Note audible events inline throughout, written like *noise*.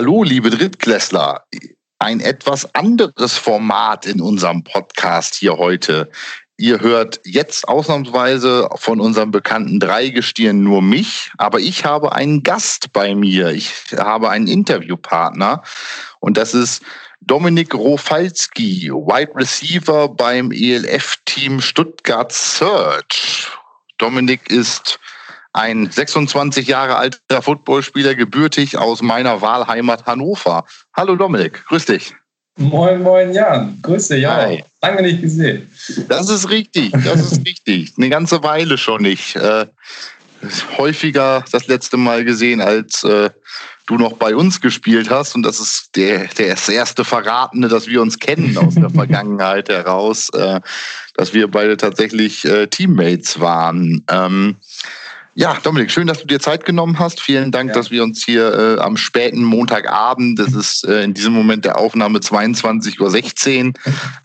Hallo, liebe Drittklässler. Ein etwas anderes Format in unserem Podcast hier heute. Ihr hört jetzt ausnahmsweise von unserem bekannten Dreigestirn nur mich, aber ich habe einen Gast bei mir. Ich habe einen Interviewpartner und das ist Dominik Rofalski, Wide Receiver beim ELF-Team Stuttgart Search. Dominik ist ein 26 Jahre alter Footballspieler, gebürtig aus meiner Wahlheimat Hannover. Hallo Dominik, grüß dich. Moin, moin, Jan. Grüße, ja. Hi. Lange nicht gesehen. Das ist richtig, das ist *laughs* richtig. Eine ganze Weile schon nicht. Äh, häufiger das letzte Mal gesehen, als äh, du noch bei uns gespielt hast. Und das ist der, der erste Verratene, dass wir uns kennen aus der *laughs* Vergangenheit heraus, äh, dass wir beide tatsächlich äh, Teammates waren. Ähm, ja, Dominik, schön, dass du dir Zeit genommen hast. Vielen Dank, ja. dass wir uns hier äh, am späten Montagabend, das ist äh, in diesem Moment der Aufnahme 22.16 Uhr,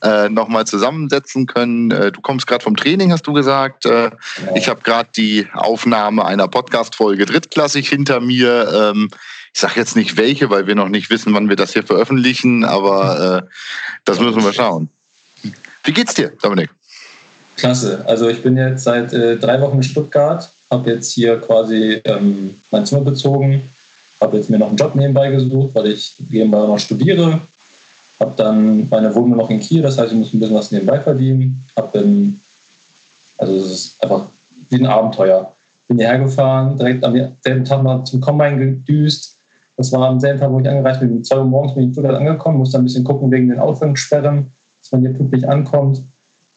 äh, nochmal zusammensetzen können. Äh, du kommst gerade vom Training, hast du gesagt. Äh, ja. Ich habe gerade die Aufnahme einer Podcast-Folge drittklassig hinter mir. Ähm, ich sage jetzt nicht welche, weil wir noch nicht wissen, wann wir das hier veröffentlichen, aber äh, das müssen wir schauen. Wie geht's dir, Dominik? Klasse. Also ich bin jetzt seit äh, drei Wochen in Stuttgart habe jetzt hier quasi ähm, mein Zimmer bezogen, habe jetzt mir noch einen Job nebenbei gesucht, weil ich nebenbei noch studiere, habe dann meine Wohnung noch in Kiel, das heißt, ich muss ein bisschen was nebenbei verdienen, habe dann, also es ist einfach wie ein Abenteuer. Bin hierher gefahren, direkt am selben Tag mal zum Combine gedüst. Das war am selben Tag, wo ich angereist bin, um 2 Uhr morgens bin ich in angekommen, musste ein bisschen gucken wegen den Ausgangssperren, dass man hier pünktlich ankommt.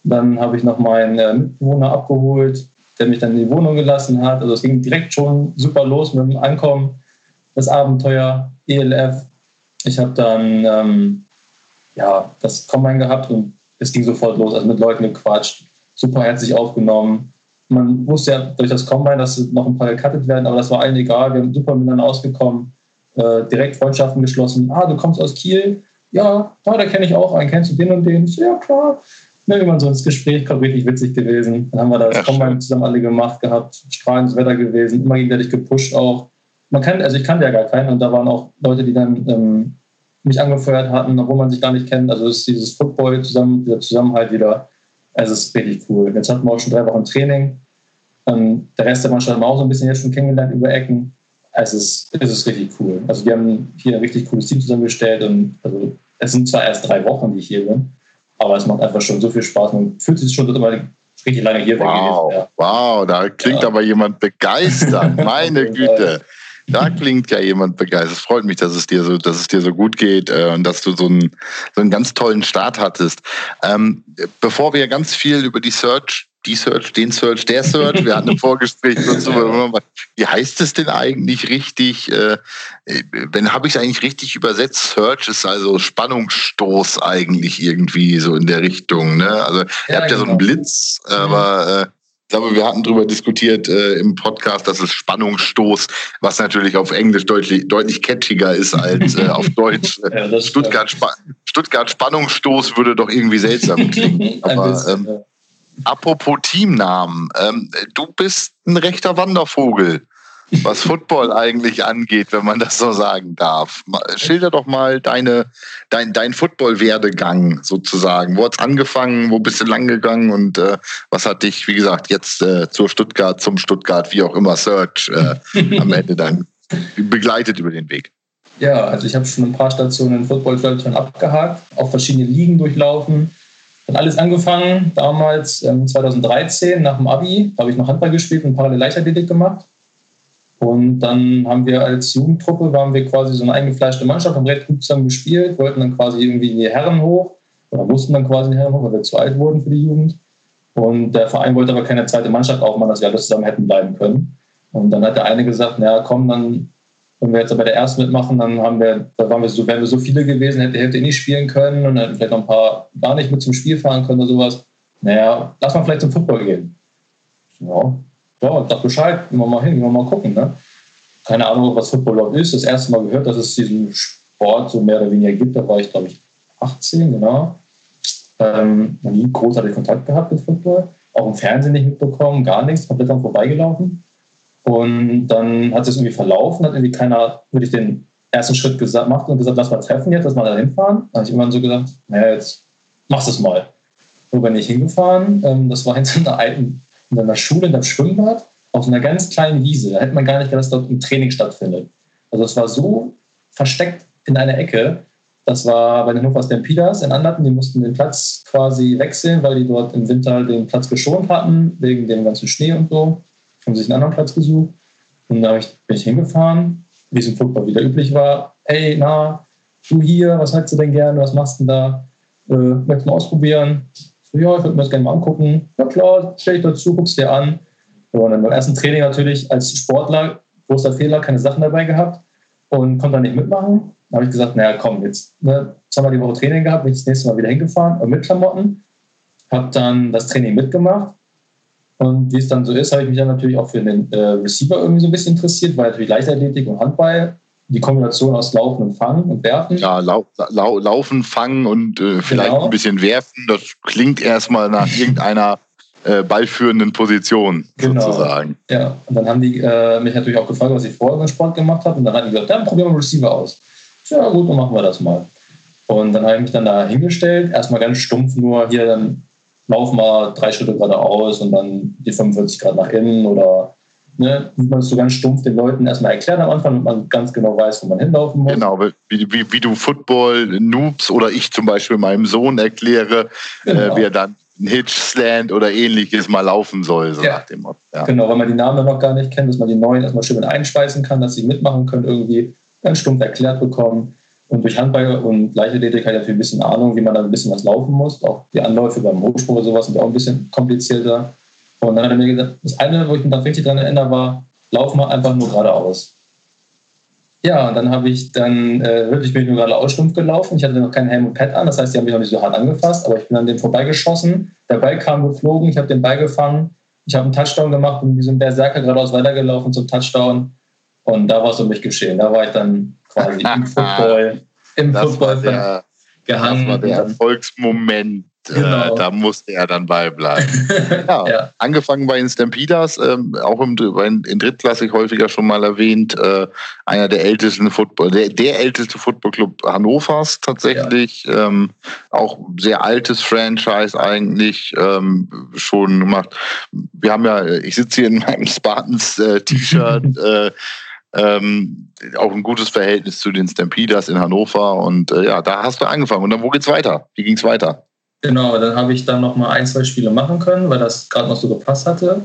Dann habe ich noch meinen äh, Mitbewohner abgeholt, der mich dann in die Wohnung gelassen hat. Also es ging direkt schon super los mit dem Ankommen, das Abenteuer, ELF. Ich habe dann ähm, ja, das Combine gehabt und es ging sofort los, also mit Leuten gequatscht, super herzlich aufgenommen. Man wusste ja durch das Combine, dass noch ein paar gecuttet werden, aber das war allen egal. Wir haben super miteinander ausgekommen, äh, direkt Freundschaften geschlossen. Ah, du kommst aus Kiel? Ja, da kenne ich auch einen. Kennst du den und den? Ja, klar ne, immer so ins Gespräch kommt, richtig witzig gewesen. Dann haben wir das Combine zusammen alle gemacht gehabt, strahlendes Wetter gewesen, immer gegenseitig gepusht auch. Man kann, also ich kannte ja gar keinen und da waren auch Leute, die dann ähm, mich angefeuert hatten, obwohl man sich gar nicht kennt. Also ist dieses Football zusammen, dieser Zusammenhalt wieder. Also es ist richtig cool. Jetzt hatten wir auch schon drei Wochen Training. Ähm, der Rest der Mannschaft haben wir auch so ein bisschen jetzt schon kennengelernt über Ecken. Es ist, es ist richtig cool. Also wir haben hier ein richtig cooles Team zusammengestellt und also es sind zwar erst drei Wochen, die ich hier bin, aber es macht einfach schon so viel Spaß. Man fühlt sich schon immer richtig lange hier wow. Ja. Wow, da klingt ja. aber jemand begeistert. *laughs* Meine Güte. Da klingt ja jemand begeistert. Es freut mich, dass es dir so, dass es dir so gut geht äh, und dass du so einen, so einen ganz tollen Start hattest. Ähm, bevor wir ganz viel über die Search die Search, den Search, der Search. Wir hatten ein Vorgespräch dazu. Wie heißt es denn eigentlich richtig? Äh, wenn habe ich es eigentlich richtig übersetzt? Search ist also Spannungsstoß eigentlich irgendwie so in der Richtung. Ne? Also ja, ihr habt ja so einen genau. Blitz, aber äh, ich glaube, wir hatten darüber diskutiert äh, im Podcast, dass es Spannungsstoß, was natürlich auf Englisch deutlich, deutlich catchiger ist als äh, auf *laughs* Deutsch. ja, Stuttgart, Spa Stuttgart Spannungsstoß würde doch irgendwie seltsam *laughs* klingen. Aber, ähm, Apropos Teamnamen, ähm, du bist ein rechter Wandervogel, was Football eigentlich angeht, wenn man das so sagen darf. Schilder doch mal deine, dein, dein Football-Werdegang sozusagen. Wo hat's angefangen, wo bist du lang gegangen und äh, was hat dich, wie gesagt, jetzt äh, zur Stuttgart, zum Stuttgart, wie auch immer, Search äh, *laughs* am Ende dann begleitet über den Weg? Ja, also ich habe schon ein paar Stationen in Football Deutschland abgehakt, auch verschiedene Ligen durchlaufen hat alles angefangen damals ähm, 2013 nach dem Abi. Da habe ich noch Handball gespielt und parallel Leichtathletik gemacht. Und dann haben wir als Jugendtruppe, waren wir quasi so eine eingefleischte Mannschaft, haben recht gut zusammen gespielt, wollten dann quasi irgendwie in die Herren hoch oder mussten dann quasi in die Herren hoch, weil wir zu alt wurden für die Jugend. Und der Verein wollte aber keine zweite Mannschaft aufmachen, dass wir alle zusammen hätten bleiben können. Und dann hat der eine gesagt, naja, komm, dann wenn wir jetzt bei der ersten mitmachen, dann haben wir, da waren wir so, wären wir so viele gewesen, hätte Hälfte nicht spielen können und hätten vielleicht noch ein paar gar nicht mit zum Spiel fahren können oder sowas. Naja, lass mal vielleicht zum Football gehen. Ja, ja sag Bescheid, gehen wir mal hin, gehen wir mal gucken. Ne? Keine Ahnung, was Football überhaupt ist. Das erste Mal gehört, dass es diesen Sport so mehr oder weniger gibt. Da war ich, glaube ich, 18, genau. Ähm, nie großartig Kontakt gehabt mit Football. Auch im Fernsehen nicht mitbekommen, gar nichts, komplett dann vorbeigelaufen. Und dann hat es irgendwie verlaufen, hat irgendwie keiner wirklich den ersten Schritt gemacht und gesagt, lass mal treffen jetzt, lass mal da hinfahren. Da habe ich irgendwann so gesagt, naja, jetzt machst du es mal. Wo bin ich hingefahren? Ähm, das war *laughs* in so einer alten, in einer Schule, in einem Schwimmbad, auf einer ganz kleinen Wiese. Da hätte man gar nicht gedacht, dass dort ein Training stattfindet. Also es war so versteckt in einer Ecke. Das war bei den Hannover Stampeders in Anlatten. Die mussten den Platz quasi wechseln, weil die dort im Winter den Platz geschont hatten, wegen dem ganzen Schnee und so. Haben sich einen anderen Platz gesucht. Und da bin ich hingefahren, wie es im Football wieder üblich war. Hey, na, du hier, was hättest du denn gerne? Was machst du denn da? Äh, möchtest du mal ausprobieren? So, ja, ich würde mir das gerne mal angucken. Ja klar, stell dich dazu, guckst dir an. Und dann beim ersten Training natürlich als Sportler, großer Fehler, keine Sachen dabei gehabt und konnte dann nicht mitmachen. Dann habe ich gesagt, naja, komm, jetzt ne, zweimal die Woche Training gehabt, bin ich das nächste Mal wieder hingefahren mit Klamotten. Habe dann das Training mitgemacht. Und wie es dann so ist, habe ich mich dann natürlich auch für den äh, Receiver irgendwie so ein bisschen interessiert, weil natürlich Leichtathletik und Handball, die Kombination aus Laufen und Fangen und Werfen. Ja, lau, lau, Laufen, Fangen und äh, vielleicht genau. ein bisschen Werfen, das klingt erstmal nach irgendeiner äh, ballführenden Position genau. sozusagen. Ja, und dann haben die äh, mich natürlich auch gefragt, was ich vorher im Sport gemacht habe. Und dann haben die gesagt, dann probieren wir Receiver aus. Ja, gut, dann machen wir das mal. Und dann habe ich mich dann da hingestellt, erstmal ganz stumpf nur hier, dann lauf mal drei Schritte geradeaus und dann die 45 Grad nach innen oder ne, wie man es so ganz stumpf den Leuten erstmal erklärt am Anfang, damit man ganz genau weiß, wo man hinlaufen muss. Genau, wie, wie, wie du Football-Noobs oder ich zum Beispiel meinem Sohn erkläre, äh, genau. äh, wie er dann ein Hitch, Slant oder ähnliches mal laufen soll, so ja. nach dem Motto. Ja. Genau, weil man die Namen noch gar nicht kennt, dass man die neuen erstmal schön mit einspeisen kann, dass sie mitmachen können, irgendwie ganz stumpf erklärt bekommen. Und durch Handball und Leichtathletik ich natürlich ein bisschen Ahnung, wie man da ein bisschen was laufen muss. Auch die Anläufe beim Hochsprung oder sowas sind auch ein bisschen komplizierter. Und dann hat er mir gesagt, das eine, wo ich mich da richtig dran erinnere, war, lauf mal einfach nur geradeaus. Ja, und dann habe ich dann äh, wirklich bin ich nur geradeaus stumpf gelaufen. Ich hatte noch keinen Helm und Pad an, das heißt, die haben mich noch nicht so hart angefasst, aber ich bin an dem vorbeigeschossen. Der Ball kam geflogen, ich habe den Ball gefangen. Ich habe einen Touchdown gemacht und wie so ein Berserker geradeaus weitergelaufen zum Touchdown. Und da war es um mich geschehen. Da war ich dann quasi *laughs* im Football, im das Football der, gehangen. Das war der Erfolgsmoment. Äh, genau. Da musste er dann beibleiben. *laughs* ja, ja. Angefangen bei den Stampeders, ähm, auch im, in, Drittklassig häufiger schon mal erwähnt, äh, einer der ältesten Football, der, der älteste Footballclub Hannovers tatsächlich. Ja. Ähm, auch sehr altes Franchise eigentlich ähm, schon gemacht. Wir haben ja, ich sitze hier in meinem Spartans äh, T-Shirt. *laughs* äh, ähm, auch ein gutes Verhältnis zu den Stampeders in Hannover. Und äh, ja, da hast du angefangen. Und dann, wo geht's weiter? Wie ging es weiter? Genau, dann habe ich dann noch mal ein, zwei Spiele machen können, weil das gerade noch so gepasst hatte.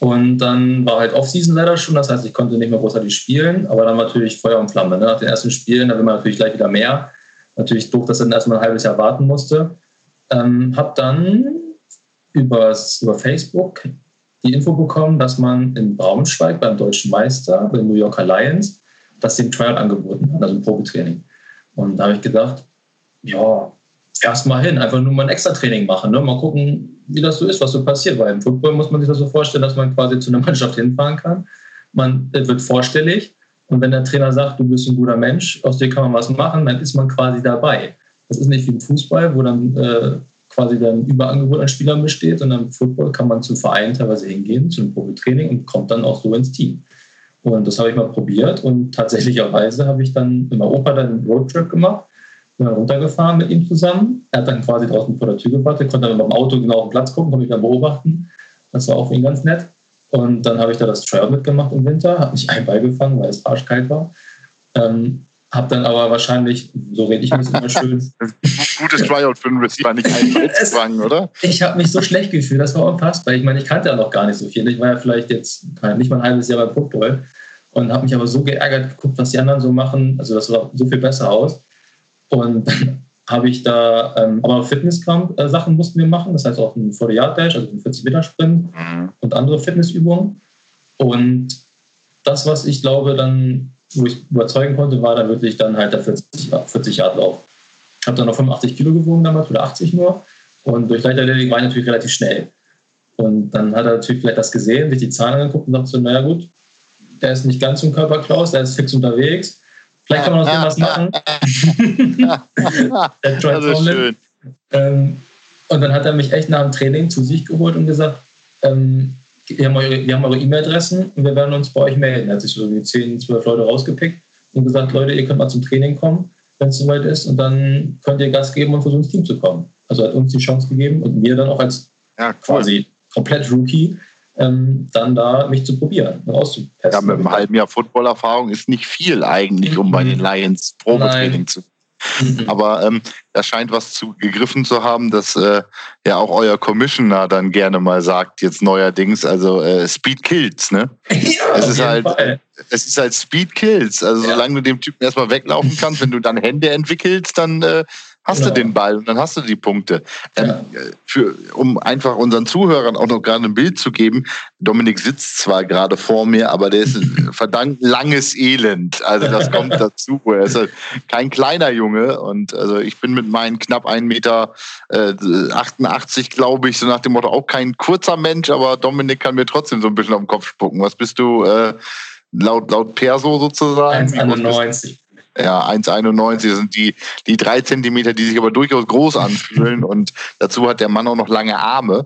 Und dann war halt Offseason leider schon, das heißt, ich konnte nicht mehr großartig spielen, aber dann war natürlich Feuer und Flamme. Ne? Nach den ersten Spielen, da will man natürlich gleich wieder mehr. Natürlich doof, dass ich dann erstmal ein halbes Jahr warten musste. Ähm, habe dann über Facebook die Info bekommen, dass man in Braunschweig beim Deutschen Meister, bei New Yorker Lions, das dem Trial angeboten hat, also ein Probetraining. Und da habe ich gedacht, ja, erstmal hin, einfach nur mal ein extra Training machen, ne? mal gucken, wie das so ist, was so passiert. Weil im Football muss man sich das so vorstellen, dass man quasi zu einer *laughs* Mannschaft hinfahren kann. Man wird vorstellig und wenn der Trainer sagt, du bist ein guter Mensch, aus dir kann man was machen, dann ist man quasi dabei. Das ist nicht wie im Fußball, wo dann äh, quasi dann Überangebot an Spielern besteht, sondern im Football kann man zum Verein teilweise hingehen, zu einem Probetraining und kommt dann auch so ins Team. Und das habe ich mal probiert und tatsächlicherweise habe ich dann mit meinem Opa dann einen Roadtrip gemacht bin dann runtergefahren mit ihm zusammen. Er hat dann quasi draußen vor der Tür gewartet, konnte dann beim Auto genau auf den Platz gucken, konnte mich dann beobachten. Das war auch für ihn ganz nett. Und dann habe ich da das Tryout mitgemacht im Winter, habe mich ein beigefangen, weil es arschkalt war. Ähm, habe dann aber wahrscheinlich, so rede ich mich immer schön. *laughs* Gutes Tryout für einen Receiver, nicht eingefangen, *laughs* oder? Ich habe mich so schlecht gefühlt, das war unfassbar. Ich meine, ich kannte ja noch gar nicht so viel. Ich war ja vielleicht jetzt nicht mal ein halbes Jahr beim Football und habe mich aber so geärgert geguckt, was die anderen so machen. Also das sah so viel besser aus. Und dann *laughs* habe ich da, ähm, aber Fitness-Sachen mussten wir machen, das heißt auch ein 40-Yard-Dash, also ein 40-Meter-Sprint mhm. und andere Fitnessübungen. Und das, was ich glaube, dann, wo ich überzeugen konnte, war dann wirklich dann halt der 40, 40 Yard Lauf. Ich habe dann noch 85 Kilo gewogen damals oder 80 nur. Und durch Leichtathletik war ich natürlich relativ schnell. Und dann hat er natürlich vielleicht das gesehen, sich die Zahlen angeguckt und dachte so, naja gut, der ist nicht ganz so ein Körperklaus, der ist fix unterwegs. Vielleicht kann man aus dem was machen. *laughs* das ist schön. Ähm, und dann hat er mich echt nach dem Training zu sich geholt und gesagt, ähm, wir haben eure E-Mail-Adressen und wir werden uns bei euch melden. Er hat sich so wie 10, 12 Leute rausgepickt und gesagt, Leute, ihr könnt mal zum Training kommen, wenn es soweit ist, und dann könnt ihr Gas geben und versuchen ins Team zu kommen. Also hat uns die Chance gegeben und mir dann auch als ja, cool. quasi komplett Rookie ähm, dann da mich zu probieren und auszutesten. Ja, mit einem halben Jahr Footballerfahrung ist nicht viel eigentlich, um bei den Lions Probetraining zu Mhm. Aber ähm, da scheint was zu gegriffen zu haben, dass äh, ja auch euer Commissioner dann gerne mal sagt, jetzt neuerdings, also äh, Speed Kills, ne? *laughs* Ja, es ist halt, Fall. es ist halt Speed Kills. Also ja. solange du dem Typen erstmal weglaufen kannst, wenn du dann Hände entwickelst, dann äh, hast genau. du den Ball und dann hast du die Punkte. Ähm, ja. für, um einfach unseren Zuhörern auch noch gerade ein Bild zu geben, Dominik sitzt zwar gerade vor mir, aber der ist ein *laughs* verdammt langes Elend. Also das *laughs* kommt dazu. Er ist halt kein kleiner Junge und also ich bin mit meinen knapp 1,88 Meter, äh, 88, glaube ich, so nach dem Motto auch kein kurzer Mensch, aber Dominik kann mir trotzdem so ein bisschen auf den Kopf spucken. Was bist du äh, laut, laut Perso sozusagen? 1,91. Ja, 1,91 sind die, die drei Zentimeter, die sich aber durchaus groß anfühlen. Und dazu hat der Mann auch noch lange Arme.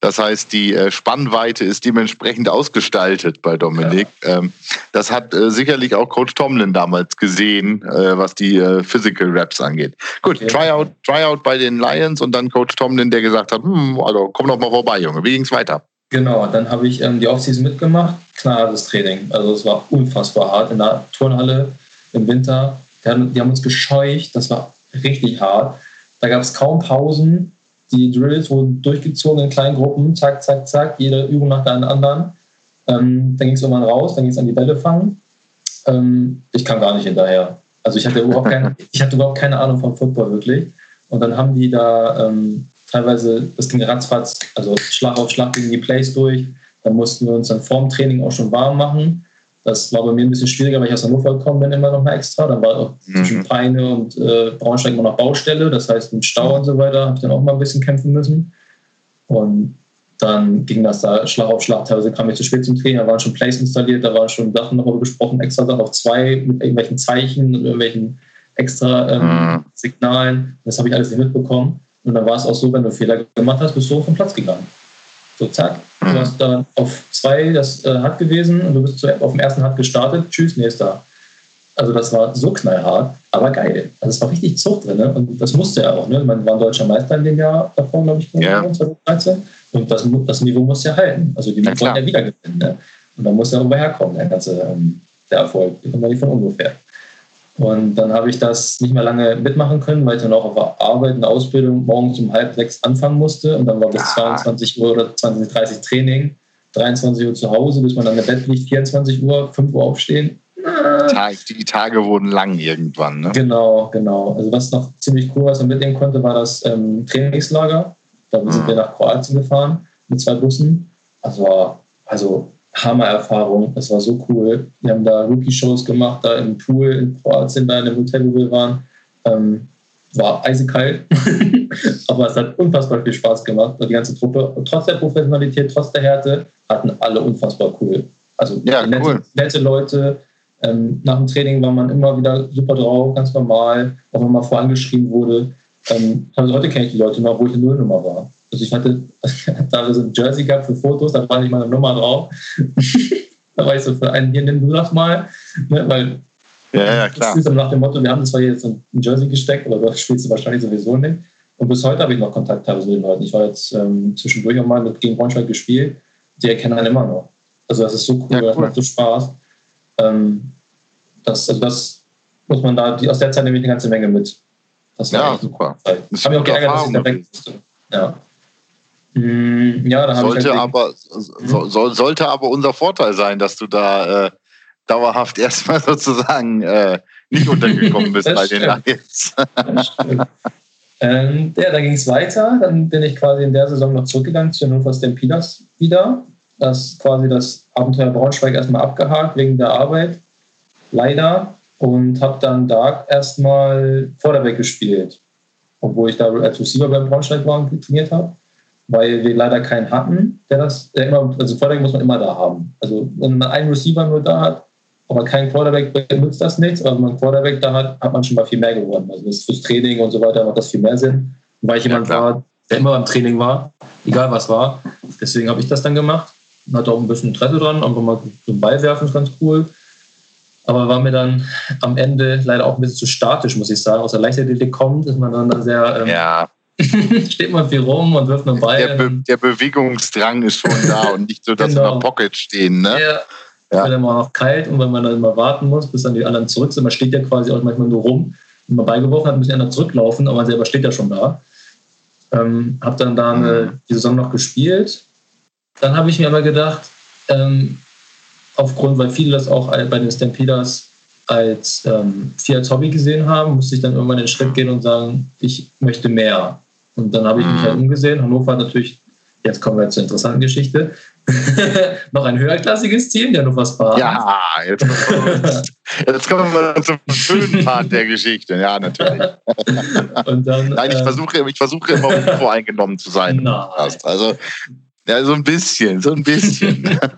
Das heißt, die äh, Spannweite ist dementsprechend ausgestaltet bei Dominik. Ja. Ähm, das hat äh, sicherlich auch Coach Tomlin damals gesehen, äh, was die Physical Raps angeht. Gut, okay. Tryout, Tryout bei den Lions und dann Coach Tomlin, der gesagt hat, hm, also komm doch mal vorbei, Junge. Wie ging's weiter? Genau, dann habe ich ähm, die Offseason mitgemacht, knallhartes Training. Also es war unfassbar hart in der Turnhalle im Winter. Die haben, die haben uns gescheucht, das war richtig hart. Da gab es kaum Pausen. Die Drills wurden durchgezogen in kleinen Gruppen, zack, zack, zack, jede Übung nach der anderen. Ähm, dann ging es irgendwann raus, dann ging es an die Bälle fangen. Ähm, ich kam gar nicht hinterher. Also ich hatte überhaupt keine, *laughs* ich hatte überhaupt keine Ahnung von Football wirklich. Und dann haben die da ähm, teilweise, das ging ratzfatz, also Schlag auf Schlag gegen die Plays durch. Dann mussten wir uns dann vorm Training auch schon warm machen. Das war bei mir ein bisschen schwieriger, weil ich aus Hannover gekommen bin, immer noch mal extra. Dann war auch mhm. zwischen Peine und äh, Braunschweig immer noch Baustelle. Das heißt, mit Stau und so weiter habe ich dann auch mal ein bisschen kämpfen müssen. Und dann ging das da Schlag auf Schlag. Teilweise kam ich zu spät zum Training, da waren schon Plays installiert, da waren schon Sachen darüber gesprochen, extra Sachen auf zwei mit irgendwelchen Zeichen und irgendwelchen extra ähm, mhm. Signalen. Das habe ich alles nicht mitbekommen. Und dann war es auch so, wenn du Fehler gemacht hast, bist du vom Platz gegangen. So, zack. Du hast dann auf zwei das äh, gewesen und du bist auf dem ersten Hut gestartet. Tschüss, nächster. Also das war so knallhart, aber geil. Also es war richtig Zucht drin. Ne? Und das musste er auch. Ne? Man war ein deutscher Meister in dem Jahr davor, glaube ich, ja. 2013. Und das, das Niveau muss ja halten. Also die wollen ja wieder gewinnen. Ne? Und dann muss ja irgendwo herkommen, der ganze ähm, der Erfolg. Die kommt ja nicht von ungefähr. Und dann habe ich das nicht mehr lange mitmachen können, weil ich dann auch auf Arbeit und Ausbildung morgens um halb sechs anfangen musste. Und dann war bis 22 Uhr oder 20, 30 Training, 23 Uhr zu Hause, bis man dann im Bett liegt, 24 Uhr, 5 Uhr aufstehen. Die Tage wurden lang irgendwann, ne? Genau, genau. Also was noch ziemlich cool, was man mitnehmen konnte, war das ähm, Trainingslager. Da sind mhm. wir nach Kroatien gefahren mit zwei Bussen. Also, also Hammer-Erfahrung. Das war so cool. Wir haben da Rookie-Shows gemacht, da im Pool in Kroatien, da in dem Hotel, wo wir waren. Ähm, war eisekalt, *laughs* aber es hat unfassbar viel Spaß gemacht. Die ganze Truppe, und trotz der Professionalität, trotz der Härte, hatten alle unfassbar cool. Also ja, nette, cool. nette Leute. Ähm, nach dem Training war man immer wieder super drauf, ganz normal, auch wenn man vorangeschrieben wurde. Ähm, also heute kenne ich die Leute noch, wo ich eine Nullnummer war. Also ich hatte *laughs* da so ein Jersey gehabt für Fotos, da war nicht meine Nummer drauf. *laughs* da war ich so für einen hier, nimm du das mal. Ne, weil ja, ja, klar. Das nach dem Motto, wir haben zwar jetzt ein Jersey gesteckt, aber das spielst du wahrscheinlich sowieso nicht. Und bis heute habe ich noch Kontakt teilweise mit den Leuten. Ich war jetzt ähm, zwischendurch auch mal mit gegen Braunschweig gespielt. Die erkennen einen immer noch. Also das ist so cool, ja, cool. das macht so Spaß. Ähm, das, also das muss man da, die, aus der Zeit nehme ich eine ganze Menge mit. Das ja, super. Ich habe mich auch geärgert, dass ich da weg musste. Ja. Mm, ja, da sollte halt aber so, so, sollte aber unser Vorteil sein, dass du da äh, dauerhaft *laughs* erstmal sozusagen äh, nicht untergekommen bist *laughs* bei den Lions. *laughs* ähm, ja, dann ging es weiter. Dann bin ich quasi in der Saison noch zurückgegangen zu Hannover Stampeders wieder. Das quasi das Abenteuer Braunschweig erstmal abgehakt wegen der Arbeit. Leider. Und habe dann da erstmal Vorderback gespielt. Obwohl ich da als Receiver beim Braunschweig war und trainiert habe weil wir leider keinen hatten, der das, der immer, also Quarterback muss man immer da haben. Also wenn man einen Receiver nur da hat, aber keinen Quarterback benutzt das nichts, aber wenn man einen Quarterback da hat, hat man schon mal viel mehr gewonnen. Also das fürs Training und so weiter macht das viel mehr Sinn. Weil ich jemand ja, war, der immer beim Training war, egal was war. Deswegen habe ich das dann gemacht. Hatte auch ein bisschen Interesse dran, einfach mal so einen Ball werfen ist ganz cool. Aber war mir dann am Ende leider auch ein bisschen zu statisch, muss ich sagen. Aus der Leichtathletik kommt, ist man dann da sehr. Ähm, ja. *laughs* steht man viel rum und wirft einen Ball. Der, Be der Bewegungsdrang ist schon da und nicht so, dass genau. in der Pocket stehen. Ne? Ja. Ja. Wird dann mal noch kalt und wenn man dann immer warten muss, bis dann die anderen zurück sind. Man steht ja quasi auch manchmal nur rum. Wenn man beigeworfen hat, müssen die anderen zurücklaufen, aber man selber steht ja schon da. Ähm, habe dann da eine, mhm. die Saison noch gespielt. Dann habe ich mir aber gedacht, ähm, aufgrund, weil viele das auch bei den Stampeders als ähm, viel als Hobby gesehen haben, musste ich dann irgendwann den Schritt gehen und sagen, ich möchte mehr. Und dann habe ich mich halt mhm. umgesehen. Hannover hat natürlich, jetzt kommen wir zur interessanten Geschichte, *laughs* noch ein höherklassiges Team, der Hannover Spartans. Ja, jetzt, jetzt kommen wir zum schönen Part der Geschichte. Ja, natürlich. *laughs* Und dann, Nein, ich ähm, versuche ich versuche immer unvoreingenommen zu sein. Nein. Also, ja, so ein bisschen, so ein bisschen. *laughs*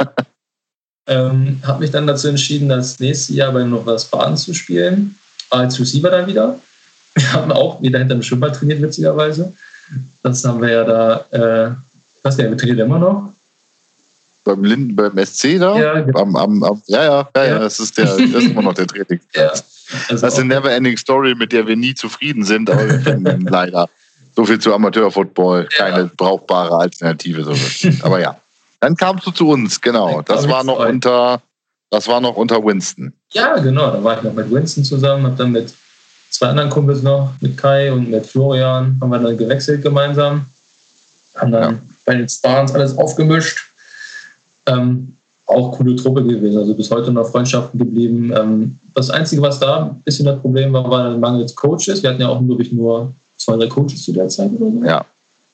Ähm, habe mich dann dazu entschieden, das nächste Jahr bei Novas Baden zu spielen, als Receiver dann wieder. Wir haben auch wieder hinter dem Schwimmbad trainiert, witzigerweise. Das haben wir ja da, äh, weiß nicht, wir trainieren immer noch. Beim Linden, beim SC da? Ja, genau. am, am, am, ja, ja, ja, ja, das ist, der, das ist immer noch der Training. *laughs* ja, also das ist eine never-ending Story, mit der wir nie zufrieden sind, aber wir finden *laughs* leider so viel zu Amateurfootball, keine brauchbare Alternative. So aber ja. Dann kamst du zu uns, genau. Das war noch unter, das war noch unter Winston. Ja, genau. Da war ich noch mit Winston zusammen, habe dann mit zwei anderen Kumpels noch, mit Kai und mit Florian, haben wir dann gewechselt gemeinsam. Haben dann ja. bei den Stars alles aufgemischt. Ähm, auch coole Truppe gewesen, also bis heute noch Freundschaften geblieben. Ähm, das Einzige, was da ein bisschen das Problem war, war der Mangel des Coaches. Wir hatten ja auch, glaube ich, nur zwei, drei Coaches zu der Zeit oder so. Ja.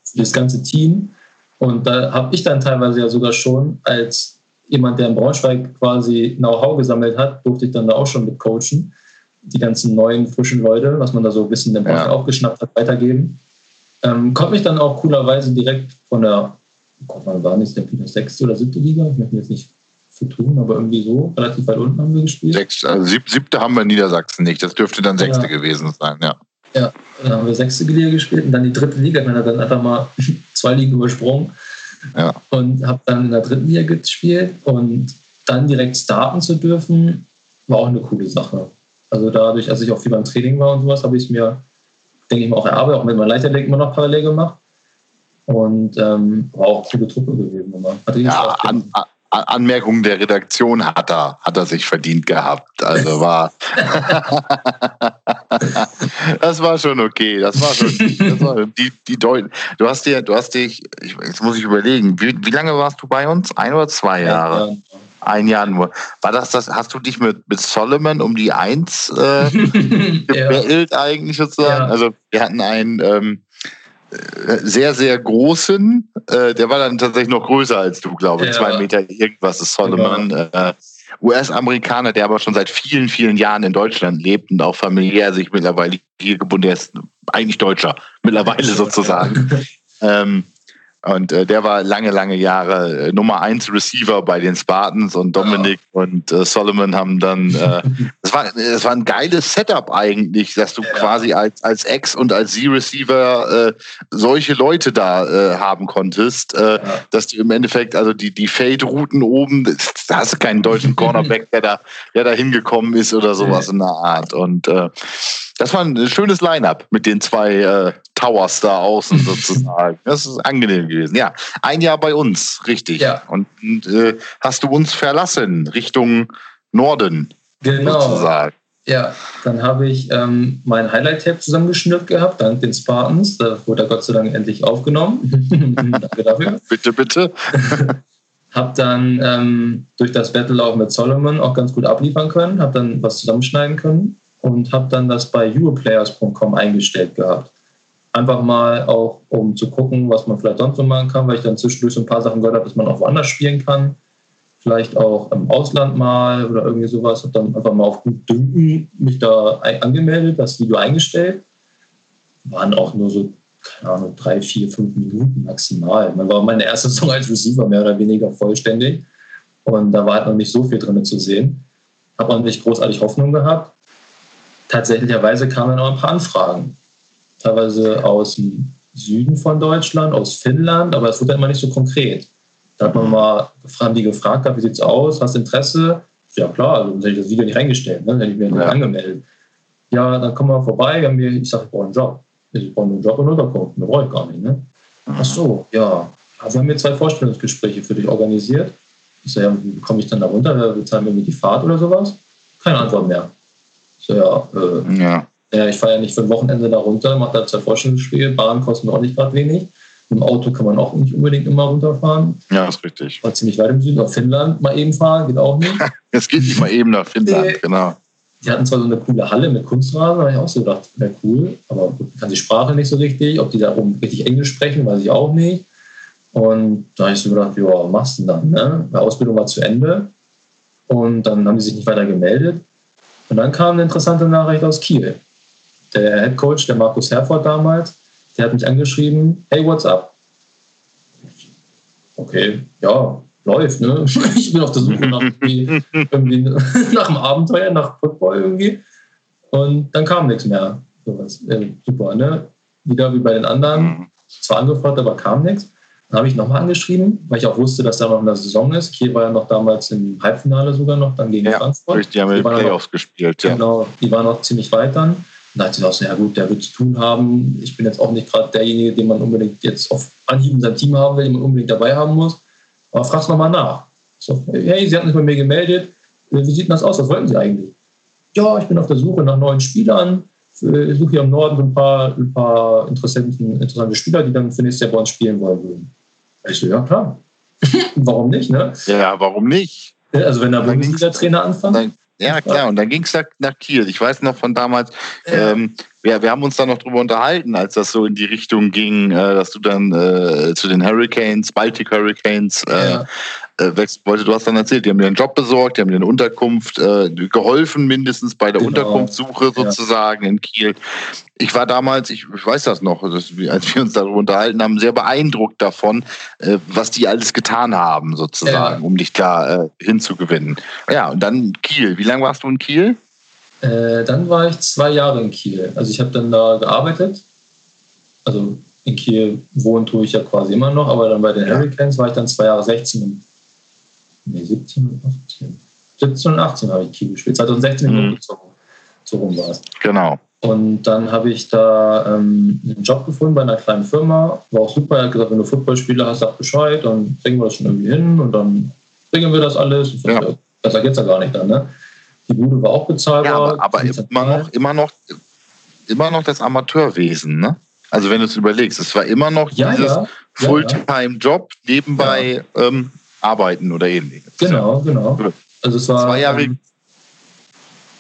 Für das ganze Team. Und da habe ich dann teilweise ja sogar schon als jemand, der in Braunschweig quasi Know-how gesammelt hat, durfte ich dann da auch schon mit coachen. Die ganzen neuen, frischen Leute, was man da so ein bisschen in Braunschweig ja. aufgeschnappt hat, weitergeben. Ähm, konnte mich dann auch coolerweise direkt von der, Gott, wann war nicht, der sechste oder siebte Liga, ich möchte jetzt nicht tun, aber irgendwie so, relativ weit unten haben wir gespielt. Sechs, also siebte haben wir in Niedersachsen nicht, das dürfte dann sechste ja. gewesen sein, ja. Ja, dann haben wir sechste Liga gespielt und dann die dritte Liga. Ich habe dann einfach mal *laughs* zwei Ligen übersprungen ja. und habe dann in der dritten Liga gespielt und dann direkt starten zu dürfen, war auch eine coole Sache. Also dadurch, dass ich auch viel beim Training war und sowas, habe ich mir, denke ich mal, auch erarbeitet, auch mit meinem Leichtathletik immer noch parallel gemacht. Und ähm, war auch eine coole Truppe gewesen. ja, an, Anmerkungen der Redaktion hat er, hat er sich verdient gehabt. Also war. *laughs* das war schon okay. Das war schon. Das war die, die Deut du hast dir, du hast dich, jetzt muss ich überlegen, wie, wie lange warst du bei uns? Ein oder zwei Jahre? Ein Jahr nur. War das das, hast du dich mit, mit Solomon um die Eins äh, *laughs* gebettelt ja. eigentlich sozusagen? Ja. Also wir hatten einen. Ähm, sehr, sehr großen. Äh, der war dann tatsächlich noch größer als du, glaube ich. Ja. Zwei Meter irgendwas ist Solomon. Genau. Äh, US-Amerikaner, der aber schon seit vielen, vielen Jahren in Deutschland lebt und auch familiär sich mittlerweile hier gebunden. Ist eigentlich Deutscher, mittlerweile sozusagen. *laughs* ähm, und äh, der war lange, lange Jahre äh, Nummer eins Receiver bei den Spartans und Dominik ja. und äh, Solomon haben dann, äh, *laughs* das, war, das war ein geiles Setup eigentlich, dass du ja. quasi als, als Ex- und als Z-Receiver äh, solche Leute da äh, haben konntest, äh, ja. dass du im Endeffekt, also die, die Fade-Routen oben, da hast du keinen deutschen *laughs* Cornerback, der da, der da hingekommen ist oder sowas in der Art. Und äh, das war ein schönes Line-up mit den zwei äh, Towers da außen *laughs* sozusagen. Das ist angenehm gewesen. Ja, ein Jahr bei uns, richtig. Ja. Und, und äh, hast du uns verlassen Richtung Norden. Genau. Sozusagen. Ja, dann habe ich ähm, mein Highlight-Tape zusammengeschnürt gehabt, dank den Spartans. Da wurde er Gott sei Dank endlich aufgenommen. *laughs* Danke dafür. bitte, bitte. *laughs* habe dann ähm, durch das Battle auch mit Solomon auch ganz gut abliefern können, habe dann was zusammenschneiden können und habe dann das bei europlayers.com eingestellt gehabt. Einfach mal auch, um zu gucken, was man vielleicht sonst so machen kann, weil ich dann zwischendurch so ein paar Sachen gehört habe, dass man auch woanders spielen kann. Vielleicht auch im Ausland mal oder irgendwie sowas. Habe dann einfach mal auf gut Dünken mich da angemeldet, das Video eingestellt. Waren auch nur so, keine Ahnung, drei, vier, fünf Minuten maximal. Man war meine erste Saison als Receiver mehr oder weniger vollständig. Und da war halt noch nicht so viel drin zu sehen. Habe auch nicht großartig Hoffnung gehabt tatsächlicherweise kamen auch ein paar Anfragen. Teilweise aus dem Süden von Deutschland, aus Finnland, aber es wurde immer nicht so konkret. Da hat man mal haben die gefragt, wie sieht es aus, hast Interesse, ja klar, also hätte ich das Video nicht reingestellt, ne? dann hätte ich mir Ja. angemeldet. Ja, dann komm mal vorbei, wir haben hier, ich sage, ich brauche einen Job. Ich brauche einen Job und Unterkunft, mehr brauche ich gar nicht. Ne? Ach so, ja. ja. Wir haben jetzt zwei Vorstellungsgespräche für dich organisiert. Ich so, ja, wie komme ich dann da runter? Wer bezahlt mir die Fahrt oder sowas? Keine Antwort mehr. So, ja, äh, Ja. ja, ich fahre ja nicht für ein Wochenende da runter, mache da zwei Vorstellungsspiele, Bahn kostet auch nicht gerade wenig. Mit dem Auto kann man auch nicht unbedingt immer runterfahren. ja, ist richtig. War ziemlich weit im Süden, auf Finnland mal eben fahren, geht auch nicht. *laughs* Es geht nicht mal eben nach Finnland, Nee. genau. Die hatten zwar so eine coole Halle mit Kunstrasen, da habe ich auch so gedacht, wäre cool, aber kann die Sprache nicht so richtig. Ob die da oben richtig Englisch sprechen, weiß ich auch nicht. Und da habe ich so gedacht, ja, was machst du denn dann? Ne? Die Ausbildung war zu Ende und dann haben die sich nicht weiter gemeldet. Und dann kam eine interessante Nachricht aus Kiel. Der Head Coach, der Markus Herford damals, der hat mich angeschrieben, hey, what's up? Okay, ja, läuft, ne? *laughs* Ich bin auf der Suche nach, irgendwie, irgendwie *laughs* nach einem Abenteuer, nach Football irgendwie. Und dann kam nichts mehr. Sowas. Äh, super, ne? Wieder wie bei den anderen. Mhm. Zwar angefragt, aber kam nichts. Dann habe ich nochmal angeschrieben, weil ich auch wusste, dass da noch eine Saison ist. Kiel war ja noch damals im Halbfinale sogar noch, dann gegen Ja, Frankfurt. Die haben Die waren noch- Playoffs gespielt, ja. Genau, die waren noch ziemlich weit dann. Und da hat sie auch so, ja gut, der wird zu tun haben. Ich bin jetzt auch nicht gerade derjenige, den man unbedingt jetzt auf Anhieb in seinem Team haben will, den man unbedingt dabei haben muss. Aber frag's nochmal nach. So, hey, Sie hatten sich bei mir gemeldet. Wie sieht das aus? Was wollten Sie eigentlich? Ja, ich bin auf der Suche nach neuen Spielern. Ich suche hier im Norden so ein paar, ein paar interessanten, interessante Spieler, die dann für nächstes Jahr bei uns spielen wollen würden. Ich so, ja klar. *laughs* Warum nicht, ne? Ja, warum nicht? Also wenn der Bundesliga-Trainer anfängt. Ja, klar. Und dann ging es nach, nach Kiel. Ich weiß noch von damals, Ja. ähm, wir, wir haben uns da noch drüber unterhalten, als das so in die Richtung ging, äh, dass du dann äh, zu den Hurricanes, Baltic Hurricanes, äh, Ja. äh, wechseln wollte. Du hast dann erzählt, die haben dir einen Job besorgt, die haben dir eine Unterkunft äh, geholfen, mindestens bei der Genau. Unterkunftssuche sozusagen in Kiel. Ich war damals, ich, ich weiß das noch, dass, als wir uns darüber unterhalten haben, sehr beeindruckt davon, äh, was die alles getan haben, sozusagen, Ja. um dich da hinzugewinnen. Ja, und dann Kiel. Wie lange warst du in Kiel? Äh, dann war ich zwei Jahre in Kiel. Also ich habe dann da gearbeitet. Also in Kiel wohnen tue ich ja quasi immer noch, aber dann bei den Ja. Hurricanes war ich dann zwei Jahre 16 und nee, 17 und 18. 17 und 18 habe ich Kiel gespielt. 2016 bin ich Mhm. umgezogen. So rum war es. Genau. Und dann habe ich da ähm, einen Job gefunden bei einer kleinen Firma. War auch super. Er hat gesagt, wenn du Footballspieler hast, sag Bescheid, dann bringen wir das schon irgendwie hin und dann bringen wir das alles. Ja. Besser geht's ja gar nicht dann, ne? Die Bude war auch bezahlbar. Ja, aber, aber immer noch, immer noch, immer noch das Amateurwesen, ne? Also wenn du es überlegst, es war immer noch Ja, dieses ja. Fulltime-Job nebenbei ähm, arbeiten oder ähnliches. Genau, genau. Also es war. Zwei Jahre- ähm,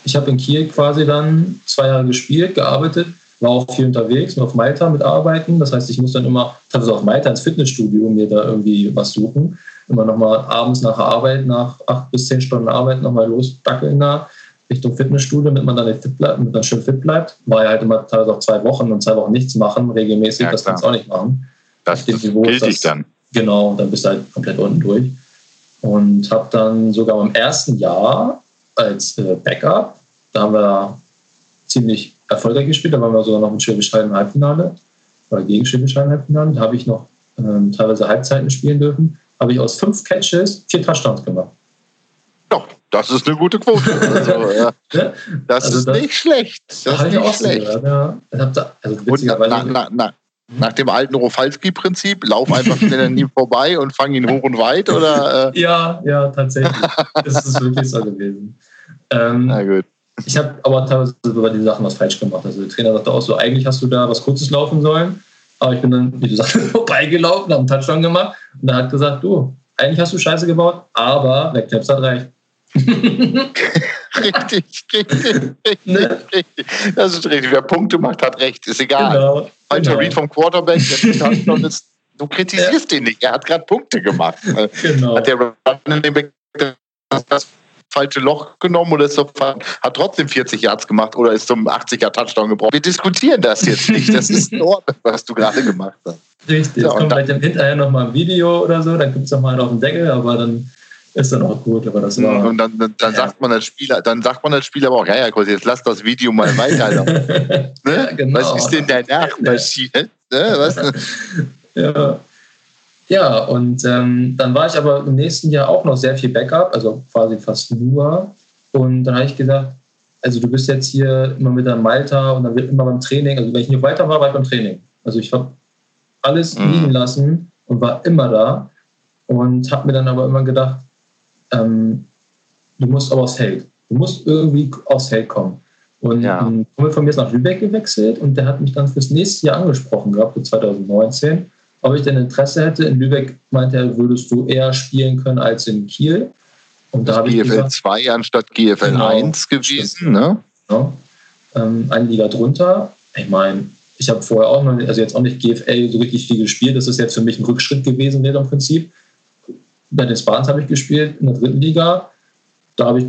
Ich habe in Kiel quasi dann zwei Jahre gespielt, gearbeitet, war auch viel unterwegs, nur auf Malta mit Arbeiten. Das heißt, ich muss dann immer teilweise auf Malta ins Fitnessstudio mir da irgendwie was suchen. Immer nochmal abends nach der Arbeit, nach acht bis zehn Stunden Arbeit nochmal losdackeln da Richtung Fitnessstudio, damit man dann fit bleibt, damit man schön fit bleibt. War ja halt immer teilweise auch zwei Wochen und zwei Wochen nichts machen, regelmäßig, Ja, das kannst du auch nicht machen. Das, das Niveau gilt dich das- dann. Genau, dann bist du halt komplett unten durch. Und habe dann sogar im ersten Jahr als äh, Backup, da haben wir ziemlich erfolgreich gespielt, da waren wir sogar noch im Halbfinale oder gegen Schwäbisch Hall im Halbfinale. Da habe ich noch ähm, teilweise Halbzeiten spielen dürfen. Habe ich aus fünf Catches vier Touchdowns gemacht. Doch, das ist eine gute Quote. *laughs* Also, ja, das Also ist das- nicht schlecht. Das Da ist habe ich auch nicht schlecht. gehört, ja. Da, also nach, dem alten Rofalski-Prinzip, lauf einfach schnell an ihm vorbei und fang ihn hoch und weit oder? Äh, ja, ja, tatsächlich. das ist wirklich so gewesen. Ähm, na gut. Ich habe aber teilweise bei den Sachen was falsch gemacht. Also der Trainer sagte auch so, eigentlich hast du da was Kurzes laufen sollen. Aber ich bin dann, wie du sagst, *laughs* vorbeigelaufen, habe einen Touchdown gemacht und er hat gesagt, du, eigentlich hast du Scheiße gebaut, aber der Knaps hat recht. *laughs* Richtig, richtig, richtig, Ne? richtig. Das ist richtig. Wer Punkte macht, hat recht. Ist egal. Genau. Falscher genau. Read vom Quarterback, ist, du kritisierst ihn nicht. Er hat gerade Punkte gemacht. Genau. Hat der Running Back das falsche Loch genommen oder ist doch, hat trotzdem 40 Yards gemacht oder ist zum 80er Touchdown gebraucht? Wir diskutieren das jetzt nicht. Das ist in Ordnung, was du gerade gemacht hast. Richtig. Ja, Es kommt vielleicht hinterher nochmal ein Video oder so, dann gibt es nochmal auf den Deckel, aber dann ist dann auch gut. Aber das war. Und dann, dann, dann Ja. sagt man als Spieler, dann sagt man als Spieler aber auch, ja, ja, kurz, jetzt lass das Video mal weiterlaufen. *laughs* Ne? Ja, genau. Was ist denn danach passiert? Ne? Was? ja. Ja, und ähm, dann war ich aber im nächsten Jahr auch noch sehr viel Backup, also quasi fast nur. Und dann habe ich gesagt, also du bist jetzt hier immer mit der Malta und dann wird immer beim Training, also wenn ich nicht weiter war, war ich beim Training. Also ich habe alles mhm. liegen lassen und war immer da und habe mir dann aber immer gedacht, ähm, du musst aber aufs Feld. Du musst irgendwie aufs Feld kommen. Und ja. ein Kumpel von mir ist nach Lübeck gewechselt und der hat mich dann fürs nächste Jahr angesprochen gehabt, für 2019 ob ich denn Interesse hätte. In Lübeck meinte er, würdest du eher spielen können als in Kiel. Und da habe ich GFL 2 anstatt GFL genau, 1 gewesen, ne? Genau. Ähm, eine Liga drunter. Ich meine, ich habe vorher auch noch, also jetzt auch nicht GFL so richtig viel gespielt. Das ist jetzt für mich ein Rückschritt gewesen, wäre im Prinzip. Bei den Spartans habe ich gespielt in der dritten Liga. Da habe ich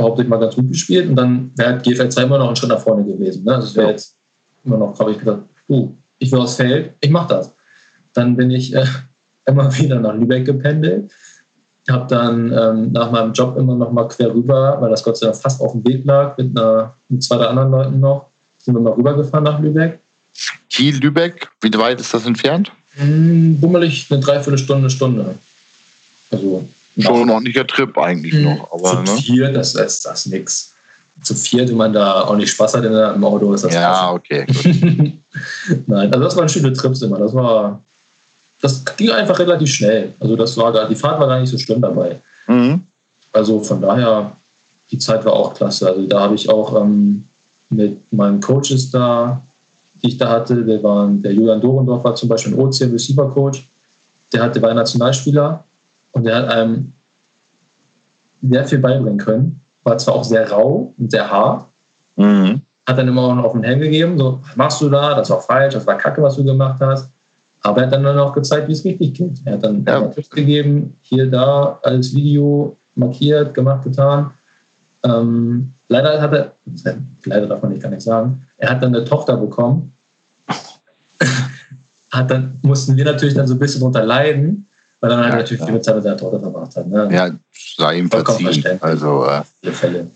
behaupte ich mal ganz gut gespielt. Und dann wäre GFL 2 immer noch ein Schritt nach vorne gewesen. Ne? Also es wäre ja. jetzt immer noch, habe ich gesagt, du, ich will aufs Feld, ich mache das. Dann bin ich äh, *laughs* immer wieder nach Lübeck gependelt. Habe dann ähm, nach meinem Job immer noch mal quer rüber, weil das Gott sei Dank fast auf dem Weg lag, mit, einer, mit zwei, drei anderen Leuten noch, sind wir mal rübergefahren nach Lübeck. Kiel, Lübeck, wie weit ist das entfernt? Hm, bummelig eine Dreiviertelstunde, Stunde. Also Schon ein ordentlicher Trip eigentlich hm, noch. Aber, zu ne? vier, das ist das nix. Zu viert, wenn man da auch nicht Spaß hat in einem Auto, ist das Ja, okay. *laughs* Nein, also das waren schöne Trips immer. Das war das ging einfach relativ schnell. Also das war gar, die Fahrt war gar nicht so schlimm dabei. Mhm. Also von daher, die Zeit war auch klasse. Also da habe ich auch ähm, mit meinen Coaches da, die ich da hatte, der waren der Julian Dorendorf war zum Beispiel ein OC Receiver Coach, der hatte war Nationalspieler und der hat einem sehr viel beibringen können. War zwar auch sehr rau und sehr hart, mhm. hat dann immer auch noch auf den Helm gegeben, so, was machst du da, das war falsch, das war kacke, was du gemacht hast. Aber er hat dann auch gezeigt, wie es richtig geht. Er hat dann ja. Tipps gegeben, hier, da, als Video markiert, gemacht, getan. Ähm, leider hat er, leider darf man nicht gar nicht sagen, er hat dann eine Tochter bekommen. *laughs* hat dann, mussten wir natürlich dann so ein bisschen drunter leiden, weil dann halt ja, natürlich viel Zeit mit seiner Tochter verbracht hat. Ne? Ja, sei ihm verziehen. Also äh,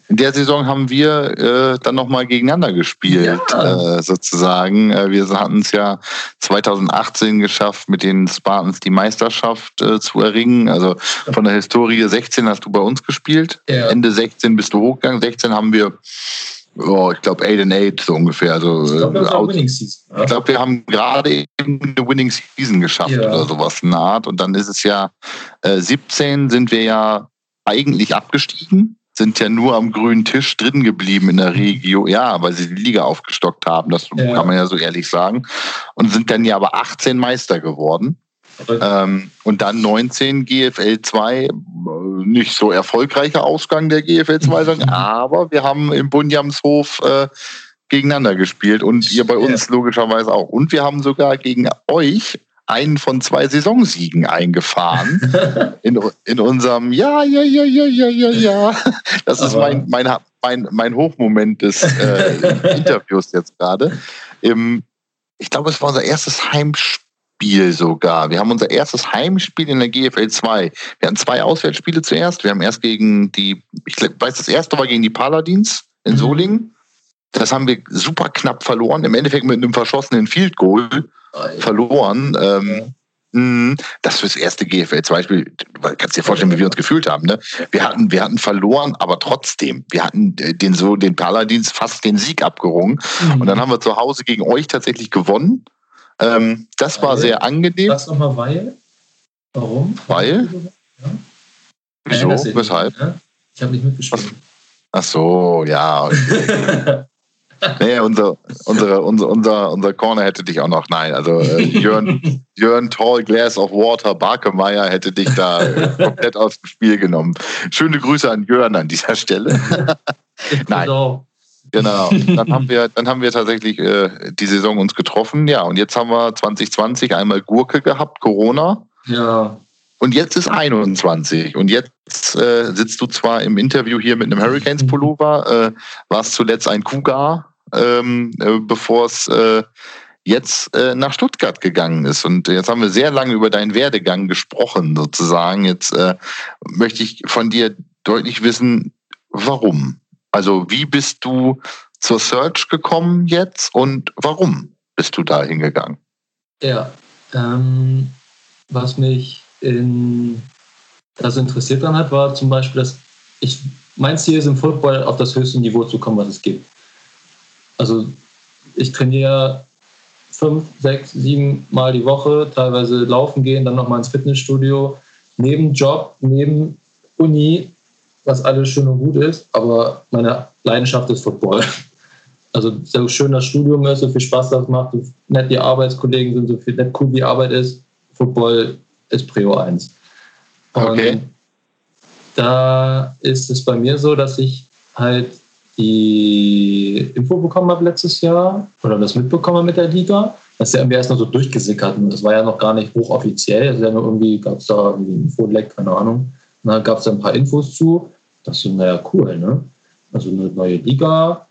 in der Saison haben wir äh, dann nochmal gegeneinander gespielt, ja. äh, sozusagen. Äh, wir hatten es ja 2018 geschafft, mit den Spartans die Meisterschaft äh, zu erringen. Also von der Historie 16 hast du bei uns gespielt. Ende 16 bist du hochgegangen. 16 haben wir oh, ich glaube 8 and 8 so ungefähr. Also, ich glaube, ja. glaub, wir haben gerade eben eine Winning Season geschafft ja. oder sowas in der Art. Und dann ist es ja äh, 17 sind wir ja eigentlich abgestiegen, sind ja nur am grünen Tisch drin geblieben in der mhm. Regio. Ja, weil sie die Liga aufgestockt haben, das ja. kann man ja so ehrlich sagen. Und sind dann ja aber 18 Meister geworden. Ähm, und dann 19 GFL 2, nicht so erfolgreicher Ausgang der GFL 2, mhm. aber wir haben im Bunjamshof äh, gegeneinander gespielt und ihr bei uns ja. logischerweise auch. Und wir haben sogar gegen euch einen von zwei Saisonsiegen eingefahren *laughs* in, in unserem Ja, ja, ja, ja, ja, ja, ja. Das ist mein, mein, mein, mein Hochmoment des äh, *laughs* Interviews jetzt gerade. Ich glaube, es war unser erstes Heimspiel Spiel sogar. Wir haben unser erstes Heimspiel in der GFL 2. Wir hatten zwei Auswärtsspiele zuerst. Wir haben erst gegen die, ich weiß, das erste war gegen die Paladins in mhm. Solingen. Das haben wir super knapp verloren. Im Endeffekt mit einem verschossenen Field Goal verloren. Ähm, mhm. das fürs erste GFL 2 Spiel, du kannst dir vorstellen, wie wir uns gefühlt haben. Ne? Wir hatten, wir hatten verloren, aber trotzdem, wir hatten den so, den Paladins fast den Sieg abgerungen. Mhm. Und dann haben wir zu Hause gegen euch tatsächlich gewonnen. Ähm, das weil? war sehr angenehm. Was nochmal weil? Warum? Weil? Ja. Wieso? Ja, Weshalb? Ja? Ich habe nicht mitgespielt. Ach so, ja. Okay. *laughs* nee, unser, unsere, unser, unser, unser Corner hätte dich auch noch. Nein, also äh, Jörn, *laughs* Jörn Tall Glass of Water Barkemeyer hätte dich da *laughs* komplett aus dem Spiel genommen. Schöne Grüße an Jörn an dieser Stelle. Nein. Genau. *laughs* Dann haben wir, dann haben wir tatsächlich äh, die Saison uns getroffen. Ja, und jetzt haben wir 2020 einmal Gurke gehabt, Corona. Ja. Und jetzt ist 21. Und jetzt äh, sitzt du zwar im Interview hier mit einem Hurricanes-Pullover, äh, warst zuletzt ein Cougar, ähm, äh, bevor es äh, jetzt äh, nach Stuttgart gegangen ist. Und jetzt haben wir sehr lange über deinen Werdegang gesprochen, sozusagen. Jetzt äh, möchte ich von dir deutlich wissen, warum? Also wie bist du zur Search gekommen jetzt und warum bist du da hingegangen? Ja, ähm, was mich in das interessiert dann hat, war zum Beispiel, dass ich mein Ziel ist im Football auf das höchste Niveau zu kommen, was es gibt. Also ich trainiere fünf, sechs, sieben Mal die Woche, teilweise laufen gehen, dann nochmal ins Fitnessstudio, neben Job, neben Uni, was alles schön und gut ist, aber meine Leidenschaft ist Football. Also so schön das Studium ist, so viel Spaß das macht, so nett die Arbeitskollegen sind, so viel nett cool wie Arbeit ist, Football ist Prio 1. Und okay. da ist es bei mir so, dass ich halt die Info bekommen habe letztes Jahr oder das mitbekommen habe mit der Liga. Das ist ja irgendwie erst noch so durchgesickert und das war ja noch gar nicht hochoffiziell. Also ja nur irgendwie gab es da irgendwie ein Infoleck, keine Ahnung. Und dann gab es ein paar Infos zu. Das ist naja cool, ne? Also eine neue Liga,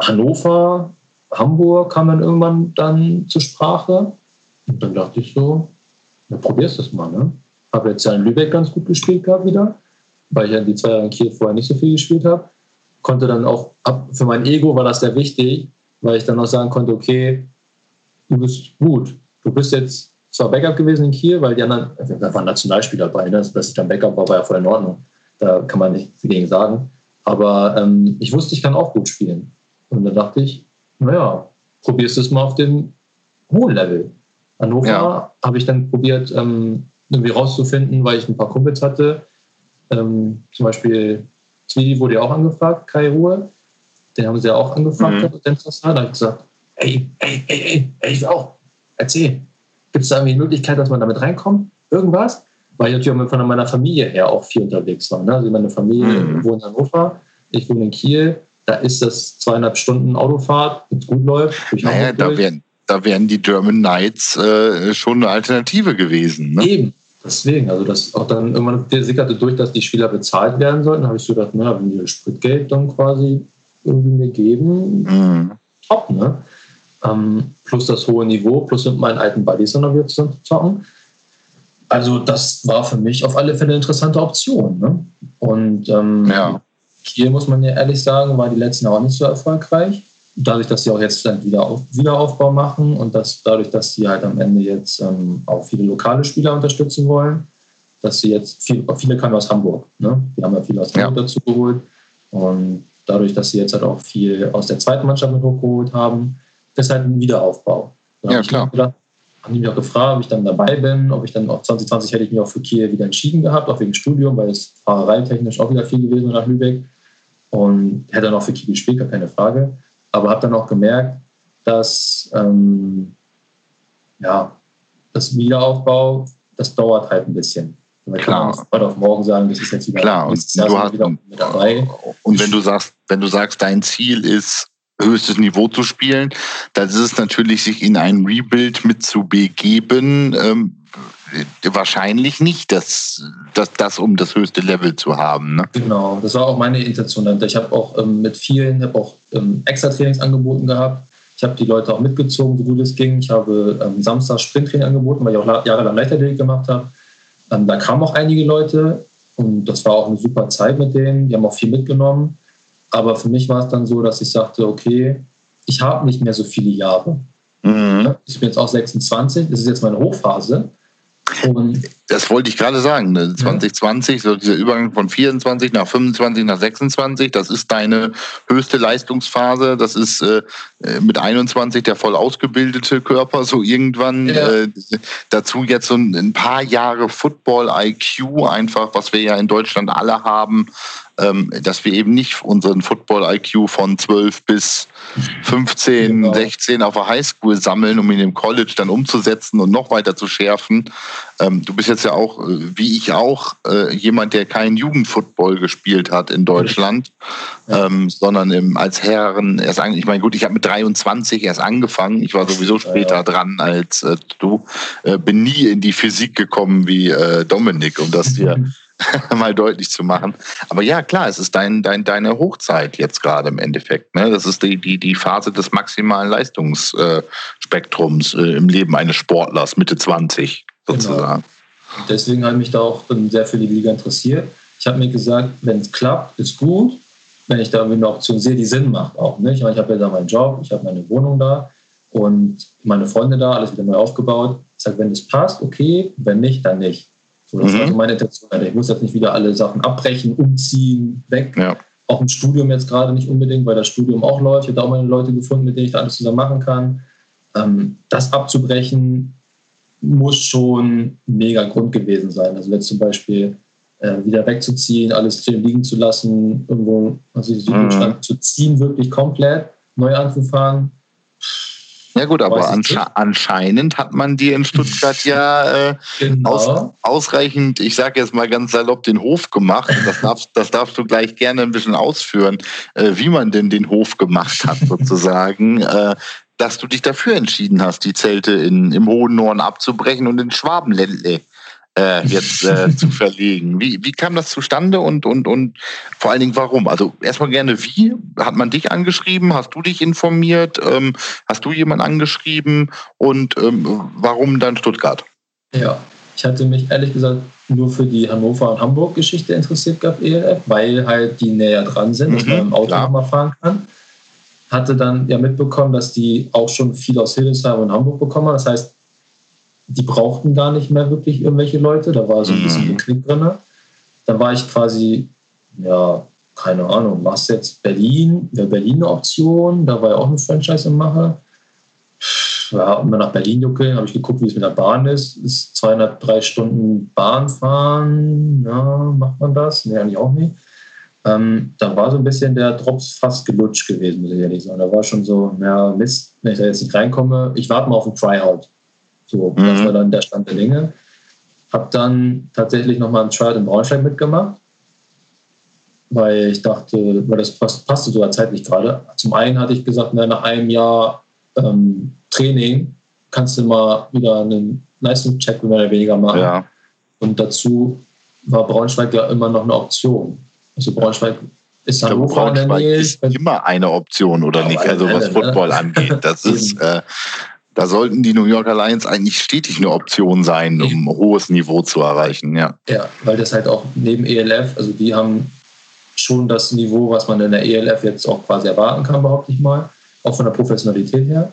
Hannover, Hamburg kam dann irgendwann dann zur Sprache. Und dann dachte ich so, na, probierst das mal, ne? Habe jetzt ja in Lübeck ganz gut gespielt gehabt wieder, weil ich ja die zwei Jahre in Kiel vorher nicht so viel gespielt habe konnte dann auch, für mein Ego war das sehr wichtig, weil ich dann auch sagen konnte, okay, du bist gut. Du bist jetzt zwar Backup gewesen in Kiel, weil die anderen, da waren Nationalspieler dabei, ne? dass ich dann Backup war, war ja voll in Ordnung. Da kann man nichts dagegen sagen. Aber ähm, ich wusste, ich kann auch gut spielen. Und dann dachte ich, naja, probierst du es mal auf dem hohen Level. Hannover ja. habe ich dann probiert, ähm, irgendwie rauszufinden, weil ich ein paar Kumpels hatte. Ähm, zum Beispiel Tweedy wurde ja auch angefragt, Kai Ruhe. Den haben sie ja auch angefragt, mhm. Da habe ich gesagt, ey, ey, ey, ey, ey, ich will auch. Erzähl. Gibt es da irgendwie eine Möglichkeit, dass man damit reinkommt? Irgendwas? Weil ich natürlich von meiner Familie her auch viel unterwegs war. Ne? Also meine Familie mhm. wohnt in Hannover, ich wohne in Kiel. Da ist das zweieinhalb Stunden Autofahrt, wenn es gut läuft. Naja, da wären, da wären die German Knights äh, schon eine Alternative gewesen. Ne? Eben, Deswegen, also das auch dann irgendwann sickerte durch, dass die Spieler bezahlt werden sollten. Da habe ich so gedacht, na, wenn die Spritgeld dann quasi irgendwie mir geben, mhm. top, ne? Ähm, plus das hohe Niveau, plus mit meinen alten Buddies dann noch wieder zusammen zu zocken. Also das war für mich auf alle Fälle eine interessante Option. Ne? Und ähm, ja. Kiel, muss man ja ehrlich sagen, war die letzten Jahre nicht so erfolgreich dadurch, dass sie auch jetzt dann wieder auf, Wiederaufbau machen und dass dadurch, dass sie halt am Ende jetzt ähm, auch viele lokale Spieler unterstützen wollen, dass sie jetzt viel, viele kamen aus Hamburg. Ne? Die haben ja viele aus Hamburg ja. dazu geholt. Und dadurch, dass sie jetzt halt auch viel aus der zweiten Mannschaft mit hochgeholt haben, ist halt ein Wiederaufbau. Da ja, klar. Gedacht, haben die mich auch gefragt, ob ich dann dabei bin, ob ich dann auch 2020 hätte ich mich auch für Kiel wieder entschieden gehabt, auch wegen Studium, weil es fahrereitechnisch auch wieder viel gewesen nach Lübeck. Und hätte dann auch für Kiel gespielt, gar keine Frage. Aber habe dann auch gemerkt, dass ähm, ja, das Wiederaufbau, das dauert halt ein bisschen. Man kann von heute auf morgen sagen, das ist jetzt wieder, Klar, und du hast, wieder mit dabei. Und wenn du sagst, wenn du sagst, dein Ziel ist, höchstes Niveau zu spielen, dann ist es natürlich, sich in ein Rebuild mit zu begeben, ähm, wahrscheinlich nicht das, das, das, um das höchste Level zu haben. Ne? Genau, das war auch meine Intention. Ich habe auch ähm, mit vielen, habe auch ähm, extra Trainings angeboten gehabt. Ich habe die Leute auch mitgezogen, so gut es ging. Ich habe ähm, Samstag Sprinttraining angeboten, weil ich auch jahrelang Leichtathletik gemacht habe. Ähm, da kamen auch einige Leute und das war auch eine super Zeit mit denen. Die haben auch viel mitgenommen. Aber für mich war es dann so, dass ich sagte, okay, ich habe nicht mehr so viele Jahre. Mhm. Ich bin jetzt auch 26, das ist jetzt meine Hochphase. Und das wollte ich gerade sagen. Ne? 2020, so dieser Übergang von 24 nach 25 nach 26, das ist deine höchste Leistungsphase. Das ist äh, mit 21 der voll ausgebildete Körper, so irgendwann. Ja. Äh, dazu jetzt so ein, ein paar Jahre Football-IQ, einfach, was wir ja in Deutschland alle haben, dass wir eben nicht unseren Football-IQ von 12 bis 15, genau. 16 auf der Highschool sammeln, um ihn im College dann umzusetzen und noch weiter zu schärfen. Ähm, du bist jetzt ja auch, äh, wie ich auch, äh, jemand, der keinen Jugendfootball gespielt hat in Deutschland, ja. ähm, sondern als Herren erst eigentlich, ich meine, gut, ich habe mit 23 erst angefangen. Ich war sowieso später dran als äh, du. Bin nie in die Physik gekommen wie Dominik, um das dir *laughs* *laughs* mal deutlich zu machen. Aber ja, klar, es ist dein, dein, deine Hochzeit jetzt gerade im Endeffekt. Ne? Das ist die, die, die Phase des maximalen Leistungsspektrums äh, im Leben eines Sportlers, Mitte 20 sozusagen. Genau. Deswegen habe ich mich da auch sehr für die Liga interessiert. Ich habe mir gesagt, wenn es klappt, ist gut. Wenn ich da eine Option sehe, die Sinn macht auch. Ne? Ich, ich habe ja da meinen Job, ich habe meine Wohnung da und meine Freunde da, alles wieder neu aufgebaut. Das sage, wenn es passt, okay, wenn nicht, dann nicht. So, das mhm. ist also meine Intention. Ich muss jetzt nicht wieder alle Sachen abbrechen, umziehen, weg. Ja. Auch im Studium jetzt gerade nicht unbedingt, weil das Studium auch läuft. Ich habe auch meine Leute gefunden, mit denen ich da alles zusammen machen kann. Ähm, das abzubrechen muss schon mega Grund gewesen sein. Also jetzt zum Beispiel äh, wieder wegzuziehen, alles stehen liegen zu lassen, irgendwo also mhm. zu ziehen, wirklich komplett neu anzufangen. Ja gut, aber ansche anscheinend hat man dir in Stuttgart ja äh, genau. aus, ausreichend, ich sage jetzt mal ganz salopp, den Hof gemacht. Das darfst, das darfst du gleich gerne ein bisschen ausführen, äh, wie man denn den Hof gemacht hat sozusagen, *laughs* äh, dass du dich dafür entschieden hast, die Zelte in, im Hohen Norden abzubrechen und in Schwabenländle äh, jetzt äh, *laughs* zu verlegen. Wie, wie kam das zustande und, und, und vor allen Dingen warum? Also erstmal gerne wie? Hat man dich angeschrieben? Hast du dich informiert? Ähm, hast du jemanden angeschrieben? Und ähm, warum dann Stuttgart? Ja, ich hatte mich ehrlich gesagt nur für die Hannover- und Hamburg-Geschichte interessiert gehabt, ELF, weil halt die näher dran sind, dass man mhm, im Auto nochmal fahren kann. Hatte dann ja mitbekommen, dass die auch schon viel aus Hildesheim und Hamburg bekommen haben. Das heißt, die brauchten gar nicht mehr wirklich irgendwelche Leute. Da war so ein bisschen mhm. Knick drin. Dann war ich quasi, ja, keine Ahnung, was jetzt Berlin? Wäre Berlin eine Option? Da war ja auch eine Franchise im Mache. Ja, dann nach Berlin juckeln, habe ich geguckt, wie es mit der Bahn ist. Ist 203 Stunden Bahn fahren. Ja, macht man das? Nee, eigentlich auch nicht. Ähm, da war so ein bisschen der Drops fast gelutscht gewesen, muss ich ehrlich sagen. Da war schon so, ja, Mist, wenn ich da jetzt nicht reinkomme, ich warte mal auf ein Tryout. So, mhm. das war dann der Stand der Dinge. Hab dann tatsächlich nochmal ein Trial in Braunschweig mitgemacht, weil ich dachte, weil das passt, passte sogar zeitlich gerade. Zum einen hatte ich gesagt, nach einem Jahr ähm, Training kannst du mal wieder einen Leistungscheck mehr oder weniger machen. Ja. Und dazu war Braunschweig ja immer noch eine Option. Also Braunschweig ist Hannover Braunschweig in der Nähe. ist immer eine Option, oder ja, nicht? Also was ne? Football angeht. Das *laughs* ist, äh, da sollten die New Yorker Lions eigentlich stetig eine Option sein, um ein hohes Niveau zu erreichen. Ja. ja, weil das halt auch neben ELF, also die haben schon das Niveau, was man in der ELF jetzt auch quasi erwarten kann, behaupte ich mal, auch von der Professionalität her.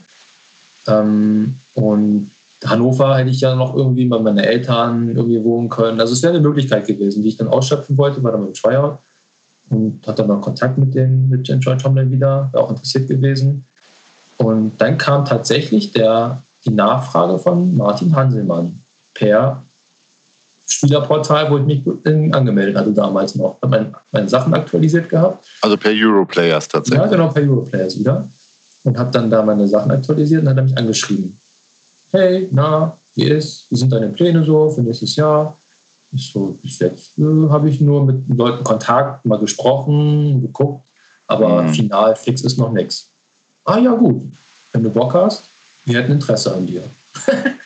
Ähm, und Hannover hätte ich ja noch irgendwie bei meinen Eltern irgendwie wohnen können. Also es wäre eine Möglichkeit gewesen, die ich dann ausschöpfen wollte, war dann beim Tryout und hatte dann noch Kontakt mit den mit Joy Tomlin wieder, wäre auch interessiert gewesen. Und dann kam tatsächlich der, die Nachfrage von Martin Hanselmann per Spielerportal, wo ich mich angemeldet hatte damals noch. Habe meine, meine Sachen aktualisiert gehabt. Also per Europlayers tatsächlich? Ja, genau, per Europlayers wieder. Und habe dann da meine Sachen aktualisiert und dann hat er mich angeschrieben. Hey, na, wie ist? Wie sind deine Pläne so für nächstes Jahr? Ich so, bis jetzt äh, habe ich nur mit Leuten Kontakt, mal gesprochen, geguckt, aber mhm. final fix ist noch nichts ah ja gut, wenn du Bock hast, wir hätten Interesse an dir. *laughs*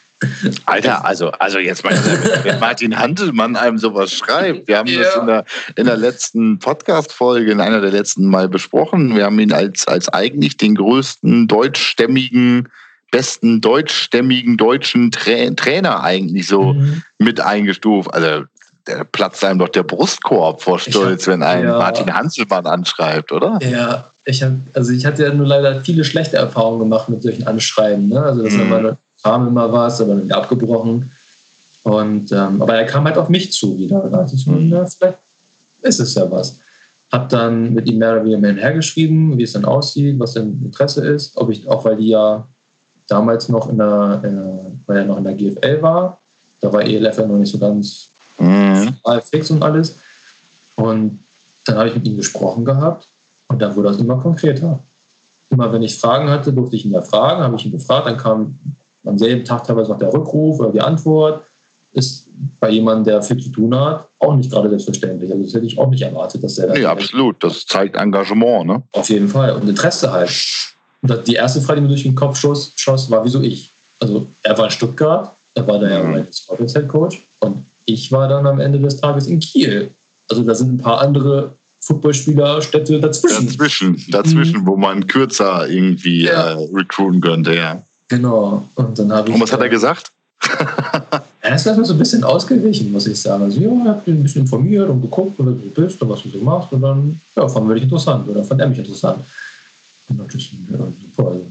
Alter, also, also jetzt mal, wenn Martin Handelmann einem sowas schreibt, wir haben ja. das in der, in der letzten Podcast-Folge, in einer der letzten Mal besprochen. Wir haben ihn als, als eigentlich den größten deutschstämmigen, besten deutschstämmigen deutschen Tra Trainer eigentlich so mhm. mit eingestuft. Also, der platzt einem doch der Brustkorb vor Stolz, hab, wenn ein ja. Martin Hanselmann anschreibt, oder? Ja, ich hab, also ich hatte ja nur leider viele schlechte Erfahrungen gemacht mit solchen Anschreiben. Ne? Also das mhm. immer kam immer was, aber dann wieder abgebrochen. Und ähm, aber er kam halt auf mich zu wieder. Da dachte ich mhm. na, vielleicht ist es ja was. Hab dann mit ihm mehr oder weniger hergeschrieben, wie es dann aussieht, was sein Interesse ist, ob ich, auch weil die ja damals noch in der, äh, weil er noch in der GFL war, da war ELF ja noch nicht so ganz mhm. fix und alles. Und dann habe ich mit ihm gesprochen gehabt und dann wurde das immer konkreter. Immer wenn ich Fragen hatte, durfte ich ihn ja fragen, habe ich ihn gefragt, dann kam am selben Tag teilweise noch der Rückruf oder die Antwort. Ist bei jemandem, der viel zu tun hat, auch nicht gerade selbstverständlich. Also das hätte ich auch nicht erwartet, dass er. Nee, absolut. Das zeigt Engagement, ne? Auf jeden Fall. Und Interesse halt. Und die erste Frage, die mir durch den Kopf schoss, schoss war, wieso ich? Also er war in Stuttgart, er war da ja mhm. mein Scorpions Head Coach und ich war dann am Ende des Tages in Kiel. Also da sind ein paar andere Footballspielerstädte dazwischen. Dazwischen, dazwischen, mhm. wo man kürzer irgendwie ja. äh, recruiten könnte, ja. Genau. Und dann habe ich. Und was hat er gesagt? *laughs* er ist erstmal so ein bisschen ausgewichen, muss ich sagen. Also, ja, ich habe ein bisschen informiert und geguckt, wer du bist und was du so machst. Und dann, ja, fand wir dich interessant oder fand er mich interessant. Und ist ja, super. Also,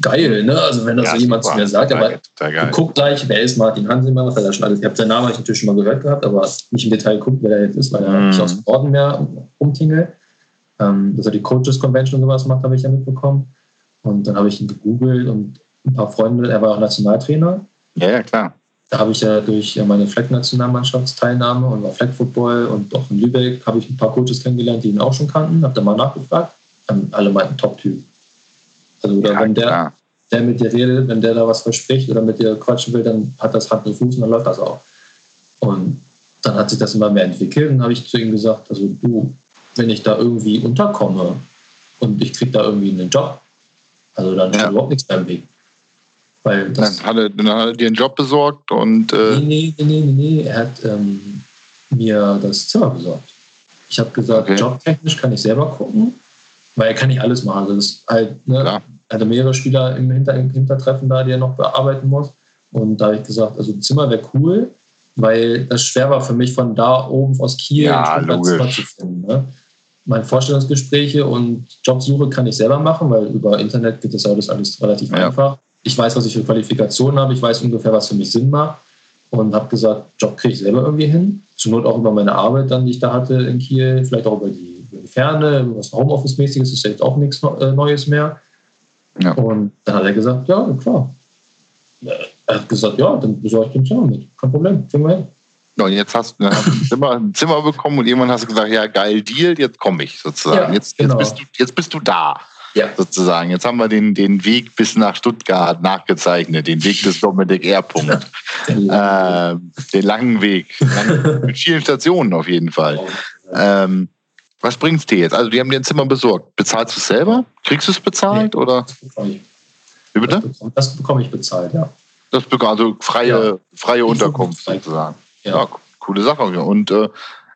geil, ne? Also wenn das ja, so jemand super. zu mir sagt, aber guck gleich, wer ist Martin Hansemann, weil er schon alles, ich habe seinen Namen natürlich schon mal gehört gehabt, aber nicht im Detail geguckt, wer er jetzt ist, weil er mhm. nicht aus dem Orden mehr umtingelt. Ähm, dass er die Coaches Convention und sowas macht, habe ich ja mitbekommen. Und dann habe ich ihn gegoogelt und ein paar Freunde, er war auch Nationaltrainer. Ja, ja, klar. Da habe ich ja durch meine Fleck-Nationalmannschaftsteilnahme und war Fleck-Football und auch in Lübeck habe ich ein paar Coaches kennengelernt, die ihn auch schon kannten. Habe da mal nachgefragt. Alle meinten Top-Typ. Also oder ja, wenn der, der mit dir redet, wenn der da was verspricht oder mit dir quatschen will, dann hat das Hand und Fuß und dann läuft das auch. Und dann hat sich das immer mehr entwickelt und habe ich zu ihm gesagt, also du, wenn ich da irgendwie unterkomme und ich kriege da irgendwie einen Job, also dann ja. ist überhaupt nichts beim Weg. Weil das dann, hat er, dann hat er dir einen Job besorgt und. Äh nee, nee, nee, nee, nee, er hat ähm, mir das Zimmer besorgt. Ich habe gesagt, okay. jobtechnisch kann ich selber gucken, weil er kann nicht alles machen. Das ist halt, ne, ja. Er hatte mehrere Spieler im, Hinter Hintertreffen da, die er noch bearbeiten muss. Und da habe ich gesagt, also Zimmer wäre cool, weil das schwer war für mich von da oben aus Kiel ja, ein Zimmer zu finden. Ne? Meine Vorstellungsgespräche und Jobsuche kann ich selber machen, weil über Internet geht das alles, alles relativ ja. einfach ich weiß, was ich für Qualifikationen habe, ich weiß ungefähr, was für mich Sinn macht und habe gesagt, Job kriege ich selber irgendwie hin. Zur Not auch über meine Arbeit dann, die ich da hatte in Kiel, vielleicht auch über die, über die Ferne, was Homeoffice-mäßiges ist ja jetzt auch nichts äh, Neues mehr. Ja. Und dann hat er gesagt, ja, klar. Er hat gesagt, ja, dann besorge ich den Zimmer mit. Kein Problem, kriegen wir hin. Ja, und jetzt hast du ein Zimmer, ein Zimmer bekommen und irgendwann hast du gesagt, ja, geil, Deal, jetzt komme ich sozusagen. Ja, jetzt, genau. jetzt, bist du, jetzt bist du da. Ja. Sozusagen. Jetzt haben wir den, den Weg bis nach Stuttgart nachgezeichnet, den Weg des Dominik R. Punkt. *laughs* äh, den langen Weg. mit vielen Stationen auf jeden Fall. *laughs* Ähm, was bringt's dir jetzt? Also, die haben dir ein Zimmer besorgt. Bezahlst du es selber? Kriegst du es bezahlt? Nee, oder? Das bekomme ich. Wie bitte? Das bekomme ich bezahlt, ja. Das also freie, ja. freie Unterkunft sozusagen. Ja. ja. coole Sache. Und äh,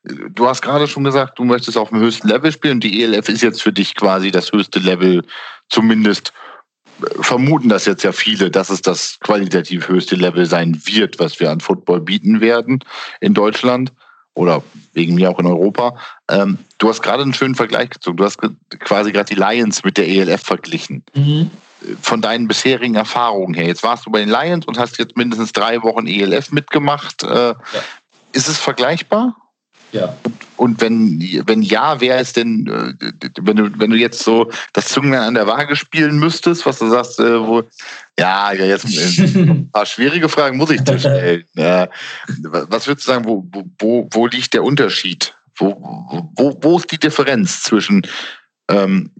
du hast gerade schon gesagt, du möchtest auf dem höchsten Level spielen und die ELF ist jetzt für dich quasi das höchste Level, zumindest äh, vermuten das jetzt ja viele, dass es das qualitativ höchste Level sein wird, was wir an Football bieten werden in Deutschland oder wegen mir auch in Europa. Ähm, du hast gerade einen schönen Vergleich gezogen. Du hast quasi gerade die Lions mit der ELF verglichen. Mhm. Von deinen bisherigen Erfahrungen her. Jetzt warst du bei den Lions und hast jetzt mindestens drei Wochen ELF mitgemacht. Äh, ja. Ist es vergleichbar? Ja. Und wenn, wenn ja, wer ist denn, äh, wenn du, wenn du jetzt so das Zungen an der Waage spielen müsstest, was du sagst, äh, wo, ja, ja, jetzt ein *laughs* paar schwierige Fragen muss ich dir stellen. Ja. Was würdest du sagen, wo, wo, wo liegt der Unterschied? Wo, wo, wo ist die Differenz zwischen ähm,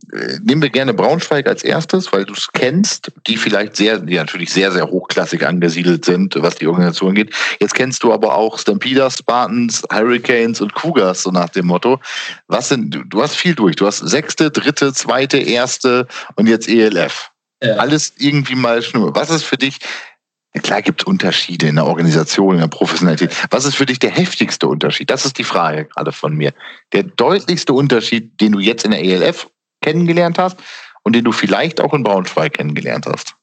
nehmen wir gerne Braunschweig als erstes, weil du es kennst, die vielleicht sehr, die natürlich sehr, sehr hochklassig angesiedelt sind, was die Organisation geht. Jetzt kennst du aber auch Stampeders, Spartans, Hurricanes und Cougars, so nach dem Motto. Was sind, du hast viel durch. Du hast sechste, dritte, zweite, erste und jetzt ELF. Ja. Alles irgendwie mal schnur. Was ist für dich Klar gibt es Unterschiede in der Organisation, in der Professionalität. Was ist für dich der heftigste Unterschied? Das ist die Frage gerade von mir. Der deutlichste Unterschied, den du jetzt in der ELF kennengelernt hast und den du vielleicht auch in Braunschweig kennengelernt hast?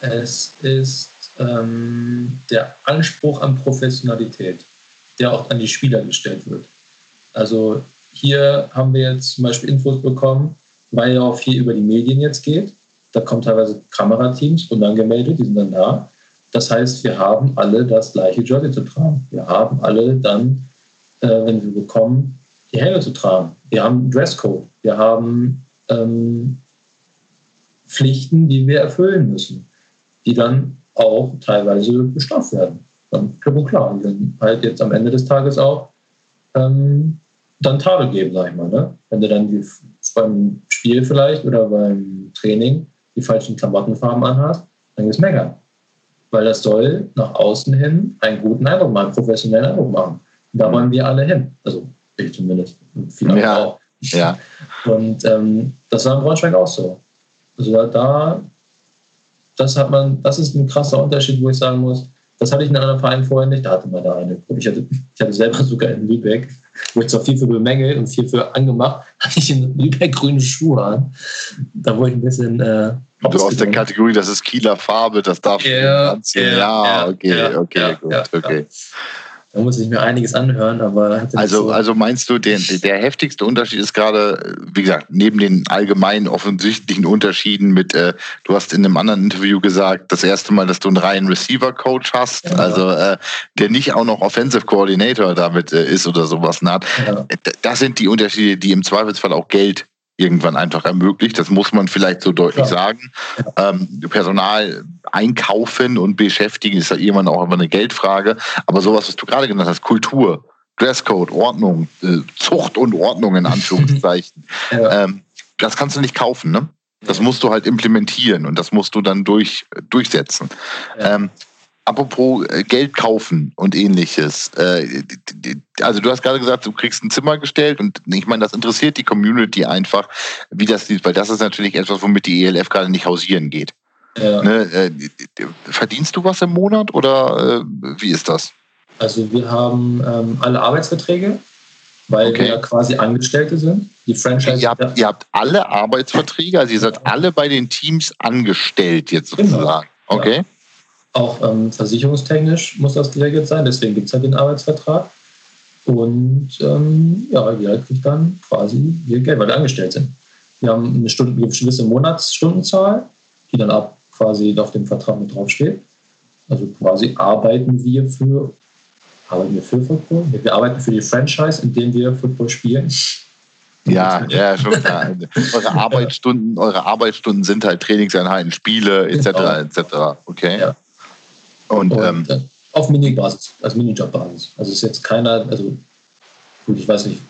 Es ist ähm, der Anspruch an Professionalität, der auch an die Spieler gestellt wird. Also hier haben wir jetzt zum Beispiel Infos bekommen, weil ja auch viel über die Medien jetzt geht. Da kommen teilweise Kamerateams unangemeldet, die sind dann da das heißt, wir haben alle das gleiche Jersey zu tragen. Wir haben alle dann, äh, wenn wir bekommen, die Helme zu tragen. Wir haben Dresscode. Wir haben ähm, Pflichten, die wir erfüllen müssen, die dann auch teilweise bestraft werden. Dann klipp und klar. Die dann halt jetzt am Ende des Tages auch ähm, dann Tadel geben, sag ich mal. Ne? Wenn du dann die, beim Spiel vielleicht oder beim Training die falschen Klamottenfarben anhast, dann gibt es weil das soll nach außen hin einen guten Eindruck machen, einen professionellen Eindruck machen. Und da mhm. wollen wir alle hin. Also ich zumindest. Viele ja. auch. Ja. Und ähm, das war in Braunschweig auch so. Also da, das hat man, das ist ein krasser Unterschied, wo ich sagen muss, das hatte ich in anderen Vereinen vorher nicht. Da hatte man da eine. Ich hatte, ich hatte selber sogar in Lübeck, wo ich zwar viel für bemängelt und viel für angemacht, *laughs* hatte ich in Lübeck grüne Schuhe an. Da wurde ich ein bisschen äh, Du aus der Kategorie, das ist Kieler Farbe, das darf ja, anziehen. Ja, ja, okay, ja, okay, gut, okay. Da muss ich mir einiges anhören, aber. Also, so also meinst du, der, der heftigste Unterschied ist gerade, wie gesagt, neben den allgemeinen offensichtlichen Unterschieden mit, äh, du hast in einem anderen Interview gesagt, das erste Mal, dass du einen reinen Receiver-Coach hast, ja. also äh, der nicht auch noch Offensive Coordinator damit äh, ist oder sowas naht. Ja. Das sind die Unterschiede, die im Zweifelsfall auch Geld irgendwann einfach ermöglicht. Das muss man vielleicht so deutlich ja. sagen. Ähm, Personal einkaufen und beschäftigen ist ja irgendwann auch immer eine Geldfrage. Aber sowas, was du gerade genannt hast, Kultur, Dresscode, Ordnung, äh, Zucht und Ordnung in *laughs* Anführungszeichen, ja. ähm, das kannst du nicht kaufen, ne? Das musst du halt implementieren und das musst du dann durch, durchsetzen. Ja. Ähm, Apropos äh, Geld kaufen und ähnliches. Äh, also du hast gerade gesagt, du kriegst ein Zimmer gestellt und ich meine, das interessiert die Community einfach, wie das sieht, weil das ist natürlich etwas, womit die ELF gerade nicht hausieren geht. Ja. Ne? Äh, verdienst du was im Monat oder wie ist das? Also wir haben ähm, alle Arbeitsverträge, weil okay. wir ja quasi Angestellte sind. Die Franchise. Ihr habt, ihr habt alle Arbeitsverträge, also ihr seid alle bei den Teams angestellt jetzt genau. sozusagen. Genau. Okay. Ja. Auch ähm, versicherungstechnisch muss das geregelt sein, deswegen gibt es ja den Arbeitsvertrag. Und ähm, ja, wir kriegen dann quasi ihr Geld, weil wir angestellt sind. Wir haben eine, Stunde, eine gewisse Monatsstundenzahl, die dann ab quasi auf dem Vertrag mit draufsteht. Also quasi arbeiten wir für, arbeiten wir für Football? Wir arbeiten für die Franchise, indem wir Football spielen. Ja, ja, schon klar. eure *laughs* Arbeitsstunden, eure Arbeitsstunden sind halt Trainingseinheiten, Spiele etc. Genau. etc. Okay. Ja. Und, und ähm, äh, auf Minibasis, also Minijob-Basis. Also ist jetzt keiner, also gut, ich weiß nicht,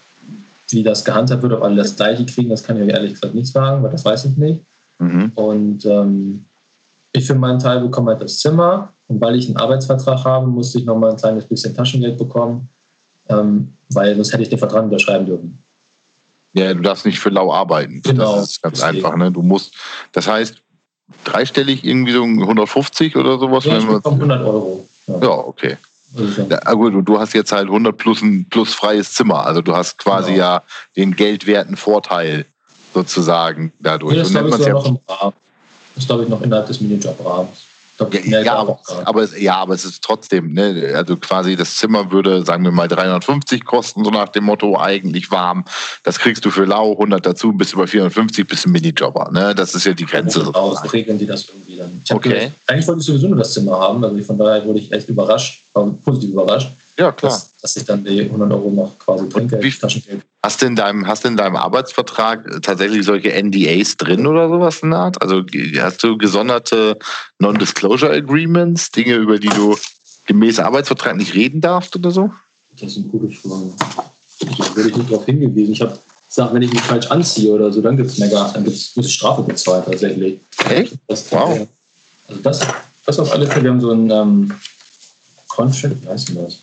wie das gehandhabt wird, ob alle das gleiche kriegen, das kann ich euch ehrlich gesagt nicht sagen, weil das weiß ich nicht. Mhm. Und ähm, ich für meinen Teil bekomme halt das Zimmer und weil ich einen Arbeitsvertrag habe, musste ich nochmal ein kleines bisschen Taschengeld bekommen, ähm, weil sonst hätte ich den Vertrag unterschreiben dürfen. Ja, du darfst nicht für lau arbeiten. Genau. Das ist ganz deswegen. einfach. Ne? Du musst, das heißt, dreistellig irgendwie so 150 oder sowas? Ja, bekomme 100 Euro. Ja, ja okay. Ja, gut, und du hast jetzt halt 100 plus ein plus freies Zimmer. Also du hast quasi genau. ja den geldwerten Vorteil sozusagen dadurch. Ja, das glaube ich, ja noch im Rahmen. Das glaube ich noch innerhalb des Minijob-Rahmens. Ja, ja, aber, aber, ja, aber es ist trotzdem, ne, also quasi das Zimmer würde, sagen wir mal, 350 kosten, so nach dem Motto, eigentlich warm. Das kriegst du für lau, 100 dazu, bist du bei 450, bist du Minijobber. Ne? Das ist ja die Grenze. Aus, regeln die das irgendwie dann. okay. Gedacht, eigentlich wollte ich sowieso nur das Zimmer haben, also von daher wurde ich echt überrascht, positiv überrascht. Ja, klar. Dass, dass ich dann die 100 Euro noch quasi Trinkgeld, wie, Taschengeld. Hast du, in deinem, hast du in deinem Arbeitsvertrag tatsächlich solche NDAs drin oder sowas in der Art? Also hast du gesonderte Non-Disclosure Agreements, Dinge, über die du gemäß Arbeitsvertrag nicht reden darfst oder so? Das ist eine gute Frage. Da würde ich nicht darauf hingewiesen. Ich habe gesagt, wenn ich mich falsch anziehe oder so, dann gibt es mega, dann gibt's, muss ich Strafe bezahlen tatsächlich. Echt? Das, wow. Also das, das auf alle Fälle, wir haben so ein ähm, Contract, wie heißt denn das?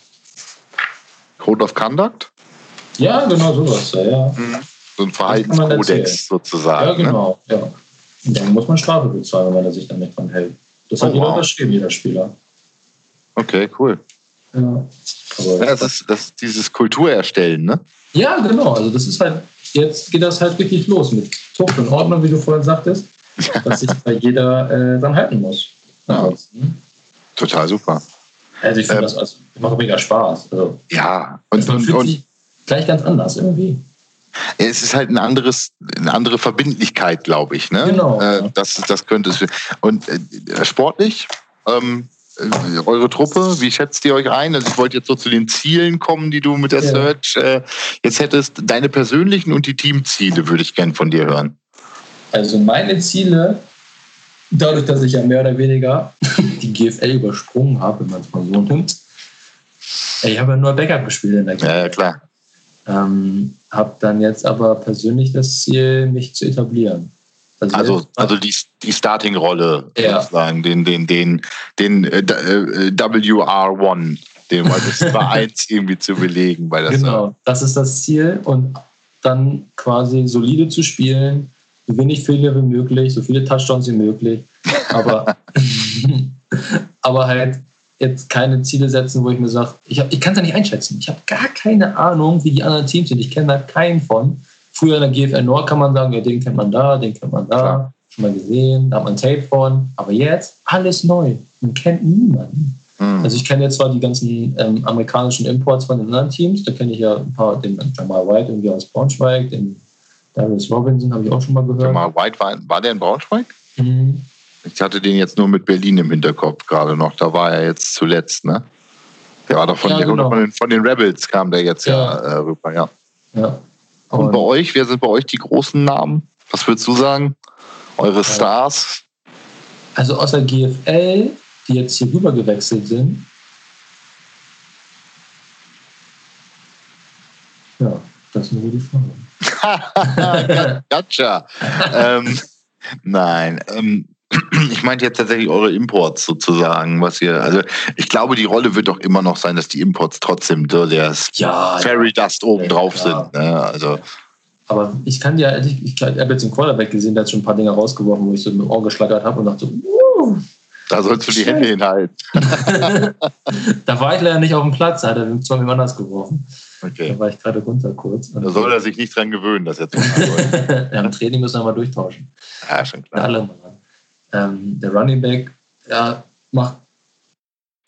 Code of Conduct? Ja, genau sowas, ja. ja. Mhm. So ein Verhaltenskodex sozusagen. Ja, ne? genau, ne? ja. Und dann muss man Strafe bezahlen, wenn er sich dann nicht dran hält. Das oh, hat jeder wow. unterschrieben, jeder Spieler. Okay, cool. Ja. Aber das, ist, das ist dieses Kultur erstellen, ne? Ja, genau. Also das ist halt, jetzt geht das halt richtig los mit Tucht und Ordnung, wie du vorhin sagtest, *laughs* dass sich bei jeder äh, dann halten muss. Ja. Total super. Also ich finde ähm, das also, macht mega Spaß. Also, ja, und, und, und gleich ganz anders irgendwie. Es ist halt ein anderes, eine andere Verbindlichkeit, glaube ich. Ne? Genau. Äh, das, das könnte es. Und äh, sportlich, ähm, äh, eure Truppe, wie schätzt ihr euch ein? Also ich wollte jetzt so zu den Zielen kommen, die du mit der ja. Search äh, jetzt hättest. Deine persönlichen und die Teamziele würde ich gern von dir hören. Also meine Ziele dadurch, dass ich ja mehr oder weniger *laughs* die GFL übersprungen habe, wenn man es mal so nimmt. Ich habe ja nur Backup gespielt in der GFL. Ja, klar. Ähm, habe dann jetzt aber persönlich das Ziel, mich zu etablieren. Also, also, also die, die Starting-Rolle, ja. sozusagen, den, den, den, den äh, äh WR1, den *laughs* Nummer 1 irgendwie zu belegen. Bei das genau, das ist das Ziel und dann quasi solide zu spielen, so wenig Fehler wie möglich, so viele Touchdowns wie möglich, aber, *laughs* aber halt jetzt keine Ziele setzen, wo ich mir sage, ich, ich kann es ja nicht einschätzen. Ich habe gar keine Ahnung, wie die anderen Teams sind. Ich kenne da keinen von. Früher in der GFL Nord kann man sagen, ja, den kennt man da, den kennt man da, Klar. schon mal gesehen, da hat man Tape von. Aber jetzt alles neu. Man kennt niemanden. Mhm. Also ich kenne jetzt zwar die ganzen ähm, amerikanischen Imports von den anderen Teams, da kenne ich ja ein paar, den Jamal White irgendwie aus Braunschweig, den Darius Robinson habe ich auch schon mal gehört. Jamal White, war, war der in Braunschweig? Mhm. Ich hatte den jetzt nur mit Berlin im Hinterkopf gerade noch, da war er jetzt zuletzt, ne? Der war doch von, ja, den, genau. von, den, von, den, Rebels kam der jetzt ja, ja äh, rüber, ja. ja. Und, Und bei euch, wer sind bei euch die großen Namen? Was würdest du sagen? Eure Stars? Also außer GFL, die jetzt hier rüber gewechselt sind. Ja, das ist eine gute Frage. *laughs* gotcha. ähm, nein, ähm, *clears throat* ich meinte jetzt tatsächlich eure Imports sozusagen, was ihr, also ich glaube, die Rolle wird doch immer noch sein, dass die Imports trotzdem der ja, Fairy Dust oben drauf sind. Ne? Also. Aber ich kann ja, ich, ich, habe jetzt den Quarterback gesehen, der hat schon ein paar Dinge rausgeworfen, wo ich so mit dem Ohr geschlackert habe und dachte, uh, da sollst du die Hände hinhalten. *laughs* da war ich leider nicht auf dem Platz, da hat er zwar mit anders geworfen. Okay. Da war ich gerade runter kurz. Da soll er sich nicht dran gewöhnen, dass er zu *laughs* ja, Im Training müssen wir mal durchtauschen. Ja, schon klar. Alle mal. Ähm, der Running Back ja, macht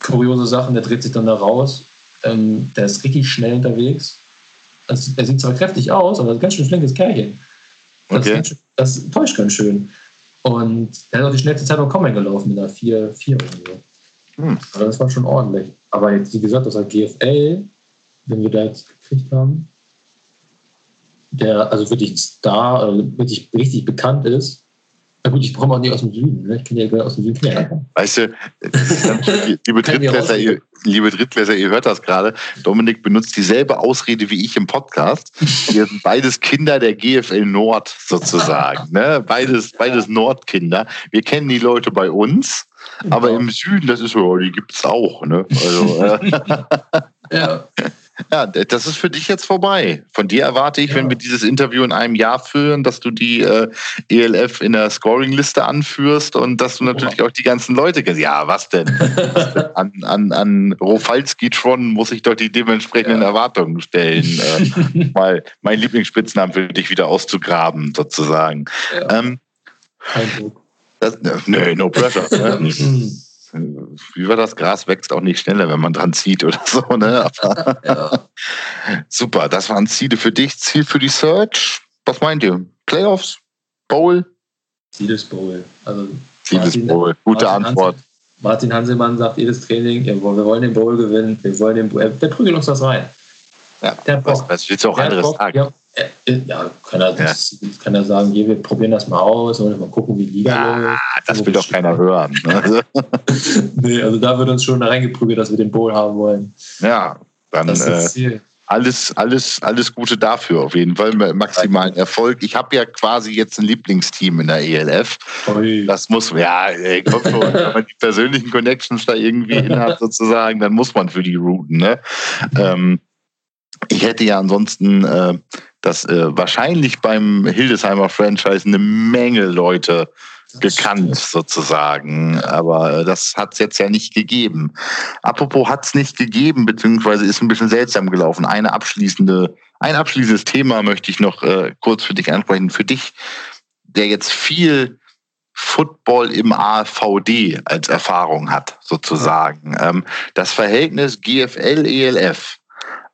kuriose Sachen, der dreht sich dann da raus. Ähm, der ist richtig schnell unterwegs. Also, er sieht zwar kräftig aus, aber ein ganz schön flinkes Kerlchen. Das, okay. schön, das täuscht ganz schön. Und er hat auch die schnellste Zeit auf Combine gelaufen mit einer 4, 4 oder so. Hm. Also das war schon ordentlich. Aber jetzt, wie gesagt, das hat GFL, den wir da jetzt gekriegt haben, der also wirklich Star, also wirklich richtig bekannt ist, na gut, ich komme auch nicht aus dem Süden. Ne? Ich kenne ja aus dem Süden. Ja. Weißt du, liebe *laughs* Drittklässler, ihr, liebe Drittklässler, ihr hört das gerade. Dominik benutzt dieselbe Ausrede wie ich im Podcast. Wir sind beides Kinder der GFL Nord sozusagen. ne? Beides, beides Nordkinder. Wir kennen die Leute bei uns. Aber im Süden, das ist so, die gibt es auch. Ne? Also, äh, *laughs* ja. *laughs* Ja, das ist für dich jetzt vorbei. Von dir erwarte ich, ja. wenn wir dieses Interview in einem Jahr führen, dass du die äh, ELF in der Scoring-Liste anführst und dass du natürlich oh. auch die ganzen Leute kennst. Ja, was denn? *laughs* an an, an Rofalski-Tron muss ich doch die dementsprechenden ja. Erwartungen stellen, äh, *laughs* mal meinen Lieblingsspitznamen für dich wieder auszugraben, sozusagen. Ja. Ähm, Kein Druck. Das, nee, no pressure. *laughs* Wie war das? Gras wächst auch nicht schneller, wenn man dran zieht oder so. Ne? *laughs* ja. Super, das waren Ziele für dich. Ziel für die Search? Was meint ihr? Playoffs? Bowl? Ziel ist Bowl. Also Ziel ist Bowl. Gute Martin Antwort. Hansel, Martin Hanselmann sagt jedes Training, wir wollen den Bowl gewinnen, wir wollen den Bowl. Der prügelt uns das rein. Ja, der Bock. Das willst du auch anderes sagen. Ja, äh, ja, kann er, das, ja. kann er sagen, hier, wir probieren das mal aus und mal gucken, wie die Liga ja. Das will doch keiner hören. Ne? *laughs* nee, also da wird uns schon reingeprügelt, dass wir den Bowl haben wollen. Ja, dann äh, alles, alles, alles Gute dafür auf jeden Fall. Maximalen Erfolg. Ich habe ja quasi jetzt ein Lieblingsteam in der ELF. Oi. Das muss, ja, ey, komm schon, *laughs* wenn man die persönlichen Connections da irgendwie hin hat, *laughs* sozusagen, dann muss man für die routen. Ne? Ähm, ich hätte ja ansonsten äh, dass äh, wahrscheinlich beim Hildesheimer Franchise eine Menge Leute gekannt sozusagen, aber das hat es jetzt ja nicht gegeben. Apropos hat es nicht gegeben, beziehungsweise ist ein bisschen seltsam gelaufen. Eine abschließende, ein abschließendes Thema möchte ich noch äh, kurz für dich ansprechen. Für dich, der jetzt viel Football im AVD als Erfahrung hat, sozusagen. Ähm, das Verhältnis GFL-ELF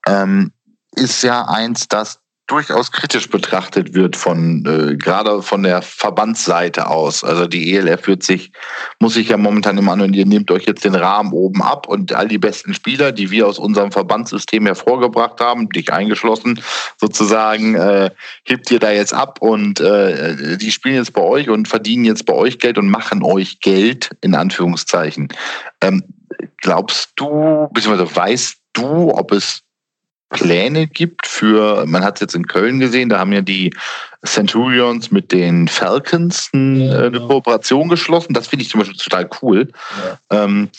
ähm, ist ja eins, das durchaus kritisch betrachtet wird von äh, gerade von der Verbandsseite aus. Also die ELF wird sich, muss sich ja momentan immer an, ihr nehmt euch jetzt den Rahmen oben ab und all die besten Spieler, die wir aus unserem Verbandssystem hervorgebracht haben, dich eingeschlossen, sozusagen, äh, hebt ihr da jetzt ab und äh, die spielen jetzt bei euch und verdienen jetzt bei euch Geld und machen euch Geld, in Anführungszeichen. Ähm, glaubst du, beziehungsweise weißt du, ob es Pläne gibt für, man hat es jetzt in Köln gesehen, da haben ja die Centurions mit den Falcons ja, eine genau. Kooperation geschlossen. Das finde ich zum Beispiel total cool. Ja. Ähm,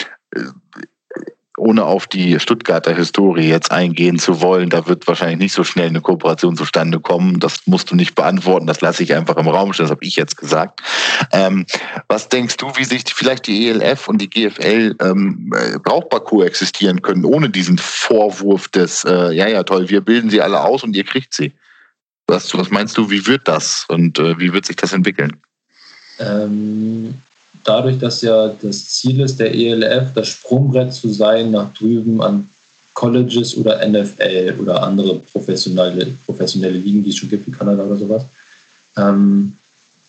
ohne auf die Stuttgarter Historie jetzt eingehen zu wollen, da wird wahrscheinlich nicht so schnell eine Kooperation zustande kommen. Das musst du nicht beantworten, das lasse ich einfach im Raum stehen, das habe ich jetzt gesagt. Ähm, was denkst du, wie sich vielleicht die ELF und die GFL ähm, äh, brauchbar koexistieren können, ohne diesen Vorwurf des, äh, ja, ja, toll, wir bilden sie alle aus und ihr kriegt sie? Was, was meinst du, wie wird das und äh, wie wird sich das entwickeln? Ähm dadurch, dass ja das Ziel ist, der ELF das Sprungbrett zu sein nach drüben an Colleges oder NFL oder andere professionelle, professionelle Ligen, die es schon gibt, wie Kanada oder sowas, ähm,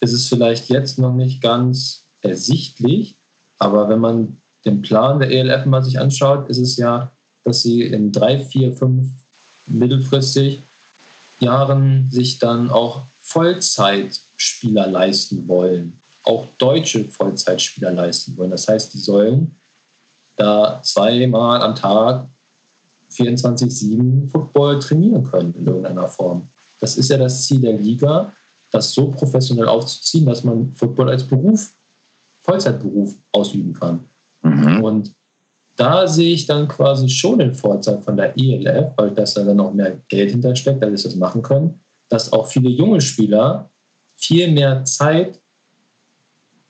ist es vielleicht jetzt noch nicht ganz ersichtlich, aber wenn man den Plan der ELF mal sich anschaut, ist es ja, dass sie in drei, vier, fünf mittelfristig Jahren sich dann auch Vollzeitspieler leisten wollen, auch deutsche Vollzeitspieler leisten wollen. Das heißt, die sollen da zweimal am Tag 24-7 Football trainieren können in irgendeiner Form. Das ist ja das Ziel der Liga, das so professionell aufzuziehen, dass man Football als Beruf, Vollzeitberuf ausüben kann. Mhm. Und da sehe ich dann quasi schon den Vorteil von der ELF, weil das da dann auch mehr Geld hintersteckt, dass sie das machen können, dass auch viele junge Spieler viel mehr Zeit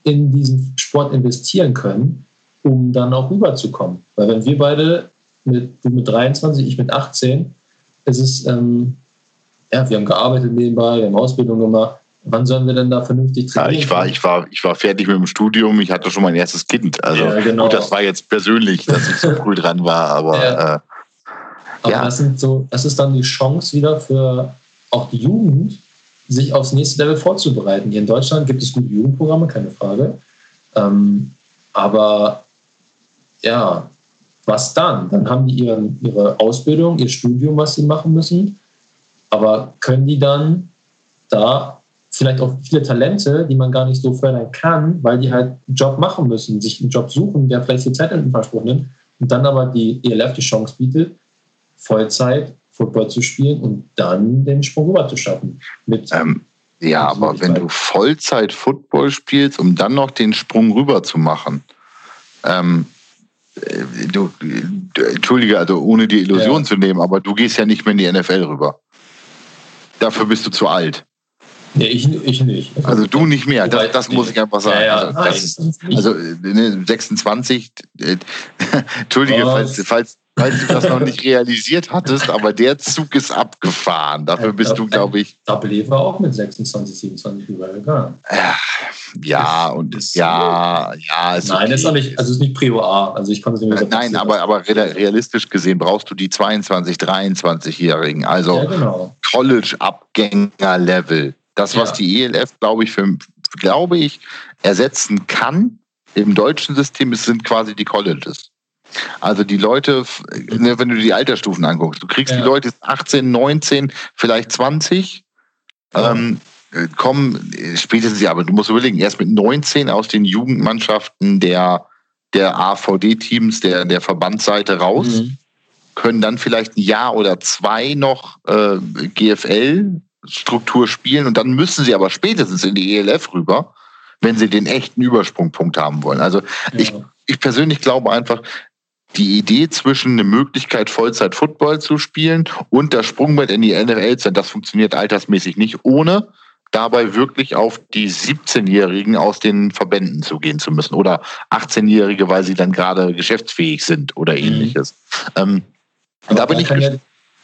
in diesen Sport investieren können, um dann auch rüberzukommen. Weil wenn wir beide, mit, du mit 23, ich mit 18, es ist, ähm, ja, wir haben gearbeitet nebenbei, wir haben Ausbildung gemacht, Wann sollen wir denn da vernünftig trainieren? Ja, ich war, ich war, ich war fertig mit dem Studium. Ich hatte schon mein erstes Kind. Also ja, genau. gut, das war jetzt persönlich, dass ich so cool dran war, aber. Ja. Äh, aber ja. das, sind so, das ist dann die Chance wieder für auch die Jugend, sich aufs nächste Level vorzubereiten. Hier in Deutschland gibt es gute Jugendprogramme, keine Frage. Ähm, aber ja, was dann? Dann haben die ihren, ihre Ausbildung, ihr Studium, was sie machen müssen. Aber können die dann da vielleicht auch viele Talente, die man gar nicht so fördern kann, weil die halt einen Job machen müssen, sich einen Job suchen, der vielleicht viel Zeit in Anspruch nimmt und dann aber die ELF die Chance bietet, Vollzeit Football zu spielen und dann den Sprung rüber zu schaffen. Mit ähm, ja, aber wenn du Vollzeit Football spielst, um dann noch den Sprung rüber zu machen, ähm, äh, du, du, entschuldige, also ohne die Illusion ja. zu nehmen, aber du gehst ja nicht mehr in die NFL rüber. Dafür bist du zu alt. Nee, ich, ich nicht. Also, also du nicht mehr, das, das muss ich einfach sagen. Ja, ja, also, das, also 26, äh, *laughs* Entschuldige, falls, falls, falls du das noch nicht realisiert hattest, aber der Zug ist abgefahren. Dafür bist du, glaube ich. Double war auch mit 26, 27 übergegangen. Ja, und ist ja, ja. Ist Nein, okay. ist auch nicht, also ist nicht Prio A. Also ich konnte es nicht Nein, aber, aber realistisch gesehen brauchst du die 22, 23-Jährigen, also ja, genau. College-Abgänger-Level. Das, was ja. die ELF, glaube ich, für, glaube ich, ersetzen kann im deutschen System, sind quasi die Colleges. Also die Leute, ne, wenn du die Altersstufen anguckst, du kriegst ja. die Leute 18, 19, vielleicht 20, ja. ähm, kommen spätestens, ja, aber du musst überlegen, erst mit 19 aus den Jugendmannschaften der, der AVD-Teams, der, der Verbandsseite raus, mhm. können dann vielleicht ein Jahr oder zwei noch äh, GFL Struktur spielen und dann müssen sie aber spätestens in die ELF rüber, wenn sie den echten Übersprungpunkt haben wollen. Also ja. ich, ich persönlich glaube einfach, die Idee zwischen eine Möglichkeit, Vollzeit Football zu spielen und das Sprungbrett in die NFL, das funktioniert altersmäßig nicht, ohne dabei wirklich auf die 17-Jährigen aus den Verbänden zu gehen zu müssen oder 18-Jährige, weil sie dann gerade geschäftsfähig sind oder mhm. ähnliches. Mhm. Ähm, da bin ich gespannt.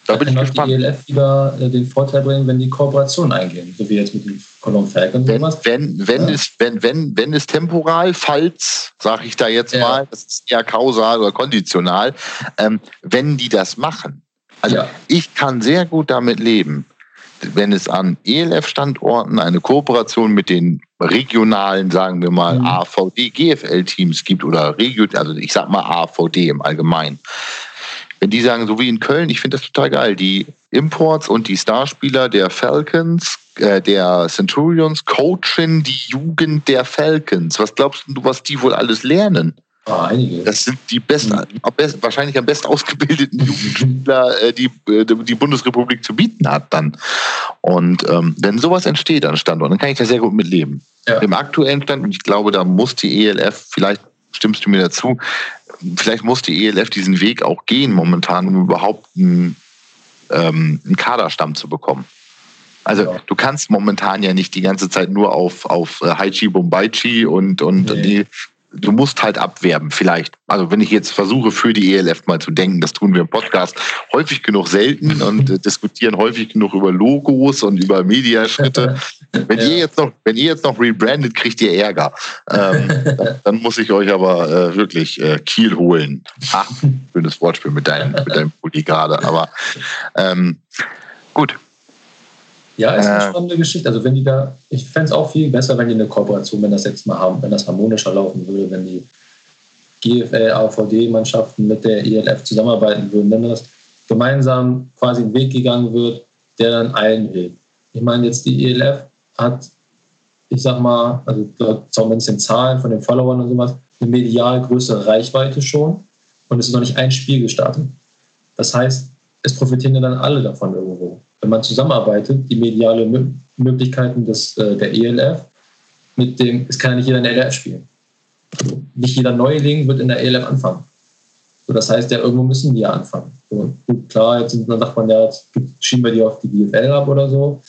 Da bin ich gespannt. die ELF wieder äh, den Vorteil bringen, wenn die Kooperation eingehen, so wie jetzt mit dem Cologne Falcon. Wenn, wenn, wenn, ja. es, wenn, wenn, wenn es temporal, falls, sage ich da jetzt ja. mal, das ist eher kausal oder konditional, ähm, wenn die das machen. Also ja. ich kann sehr gut damit leben, wenn es an ELF-Standorten eine Kooperation mit den regionalen, sagen wir mal, mhm. AVD, GFL-Teams gibt oder Regio, also ich sag mal AVD im Allgemeinen wenn die sagen, so wie in Köln, ich finde das total geil, die Imports und die Starspieler der Falcons, äh, der Centurions coachen die Jugend der Falcons. Was glaubst du, was die wohl alles lernen? Ah, einige. Das sind die besten, mhm. wahrscheinlich am best ausgebildeten Jugendspieler, äh, die äh, die Bundesrepublik zu bieten hat dann. Und ähm, wenn sowas entsteht an Standort, dann kann ich da sehr gut mit leben. Ja. Im aktuellen Stand, und ich glaube, da muss die ELF, vielleicht stimmst du mir dazu, vielleicht muss die ELF diesen Weg auch gehen momentan, um überhaupt einen, ähm, einen Kaderstamm zu bekommen. Also ja. du kannst momentan ja nicht die ganze Zeit nur auf, auf Haichi Bombaichi und, und nee. die, du musst halt abwerben, vielleicht. Also wenn ich jetzt versuche, für die ELF mal zu denken, das tun wir im Podcast häufig genug selten *laughs* und äh, diskutieren häufig genug über Logos und über Mediaschritte. *laughs* Wenn ja. ihr jetzt noch, wenn ihr jetzt noch rebrandet, kriegt ihr Ärger. Ähm, *laughs* dann muss ich euch aber äh, wirklich äh, Kiel holen. Ah, schönes Wortspiel mit deinem, mit deinem Pulli gerade. Aber ähm, gut. Ja, ist eine äh, spannende Geschichte. Also wenn die da, ich fände es auch viel besser, wenn die eine Kooperation, wenn das jetzt mal haben, wenn das harmonischer laufen würde, wenn die GFL, AVD-Mannschaften mit der ELF zusammenarbeiten würden, wenn das gemeinsam quasi ein Weg gegangen wird, der dann allen hilft. Ich meine, jetzt die ELF hat, ich sag mal, also zumindest in Zahlen von den Followern und sowas, eine medial größere Reichweite schon und es ist noch nicht ein Spiel gestartet. Das heißt, es profitieren ja dann alle davon irgendwo wenn man zusammenarbeitet, die mediale Möglichkeiten des, äh, der ELF mit dem, es kann ja nicht jeder in der ELF spielen. Nicht jeder Neuling wird in der ELF anfangen. So, das heißt ja, irgendwo müssen die ja anfangen. So, gut, klar, jetzt dann sagt man ja, jetzt schieben wir die auf die GFL ab oder so.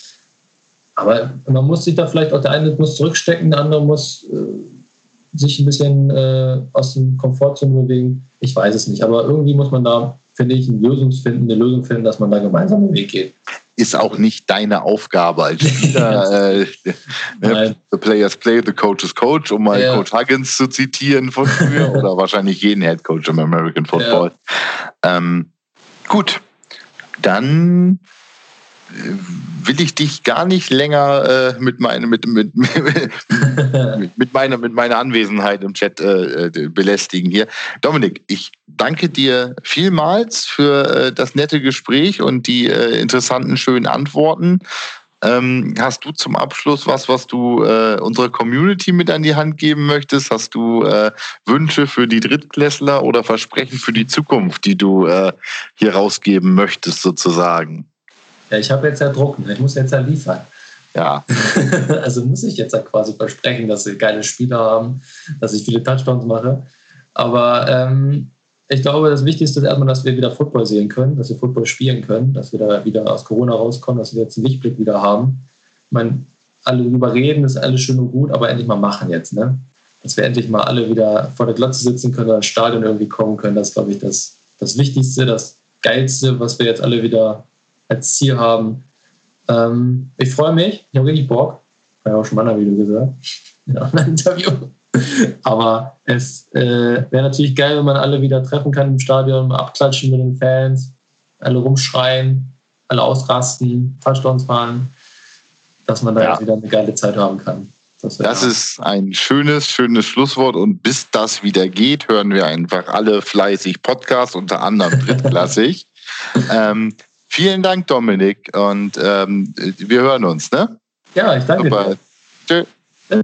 Aber man muss sich da vielleicht auch, der eine muss zurückstecken, der andere muss äh, sich ein bisschen äh, aus dem Komfortzone bewegen. Ich weiß es nicht, aber irgendwie muss man da, finde ich, eine Lösung finden, eine Lösung finden, dass man da gemeinsam den Weg geht ist auch nicht deine Aufgabe als *laughs* Spieler. äh, ne, *laughs* the players play, the coaches coach, um mal ja. Coach Huggins zu zitieren von früher *laughs* oder wahrscheinlich jeden Head Coach im American Football. Ja. Ähm, gut, dann will ich dich gar nicht länger äh, mit, meine, mit, *laughs* mit, mit, meiner, mit meiner Anwesenheit im Chat äh, äh, belästigen hier. Dominik, ich danke dir vielmals für äh, das nette Gespräch und die äh, interessanten, schönen Antworten. Ähm, hast du zum Abschluss was, was du äh, unserer Community mit an die Hand geben möchtest? Hast du äh, Wünsche für die Drittklässler oder Versprechen für die Zukunft, die du äh, hier rausgeben möchtest, sozusagen? Ja, ich habe jetzt ja Druck, ne? ich muss jetzt ja liefern. Ja. *laughs* also muss ich jetzt ja quasi versprechen, dass wir geile Spieler haben, dass ich viele Touchdowns mache. Aber ähm, ich glaube, das Wichtigste ist erstmal, dass wir wieder Football sehen können, dass wir Football spielen können, dass wir da wieder aus Corona rauskommen, dass wir jetzt einen Lichtblick wieder haben. Ich meine, alle darüber reden, ist alles schön und gut, aber endlich mal machen jetzt, ne? Dass wir endlich mal alle wieder vor der Glotze sitzen können, oder ins Stadion irgendwie kommen können, das ist, glaube ich, das, das Wichtigste, das Geilste, was wir jetzt alle wieder als Ziel haben. Ähm, ich freue mich, ich habe richtig Bock. Habe ja auch schon mal ein Video gesagt, in einem Interview. *laughs* Aber es äh, wäre natürlich geil, wenn man alle wieder treffen kann im Stadion, mal abklatschen mit den Fans, alle rumschreien, alle ausrasten, Touchdowns fahren, dass man da ja. wieder eine geile Zeit haben kann. Das, das ist ein schönes, schönes Schlusswort. Und bis das wieder geht, hören wir einfach alle fleißig Podcasts, unter anderem *laughs* drittklassig. ähm, Vielen Dank, Dominik. Und ähm, wir hören uns, ne? Ja, ich danke Super. dir. Tschö.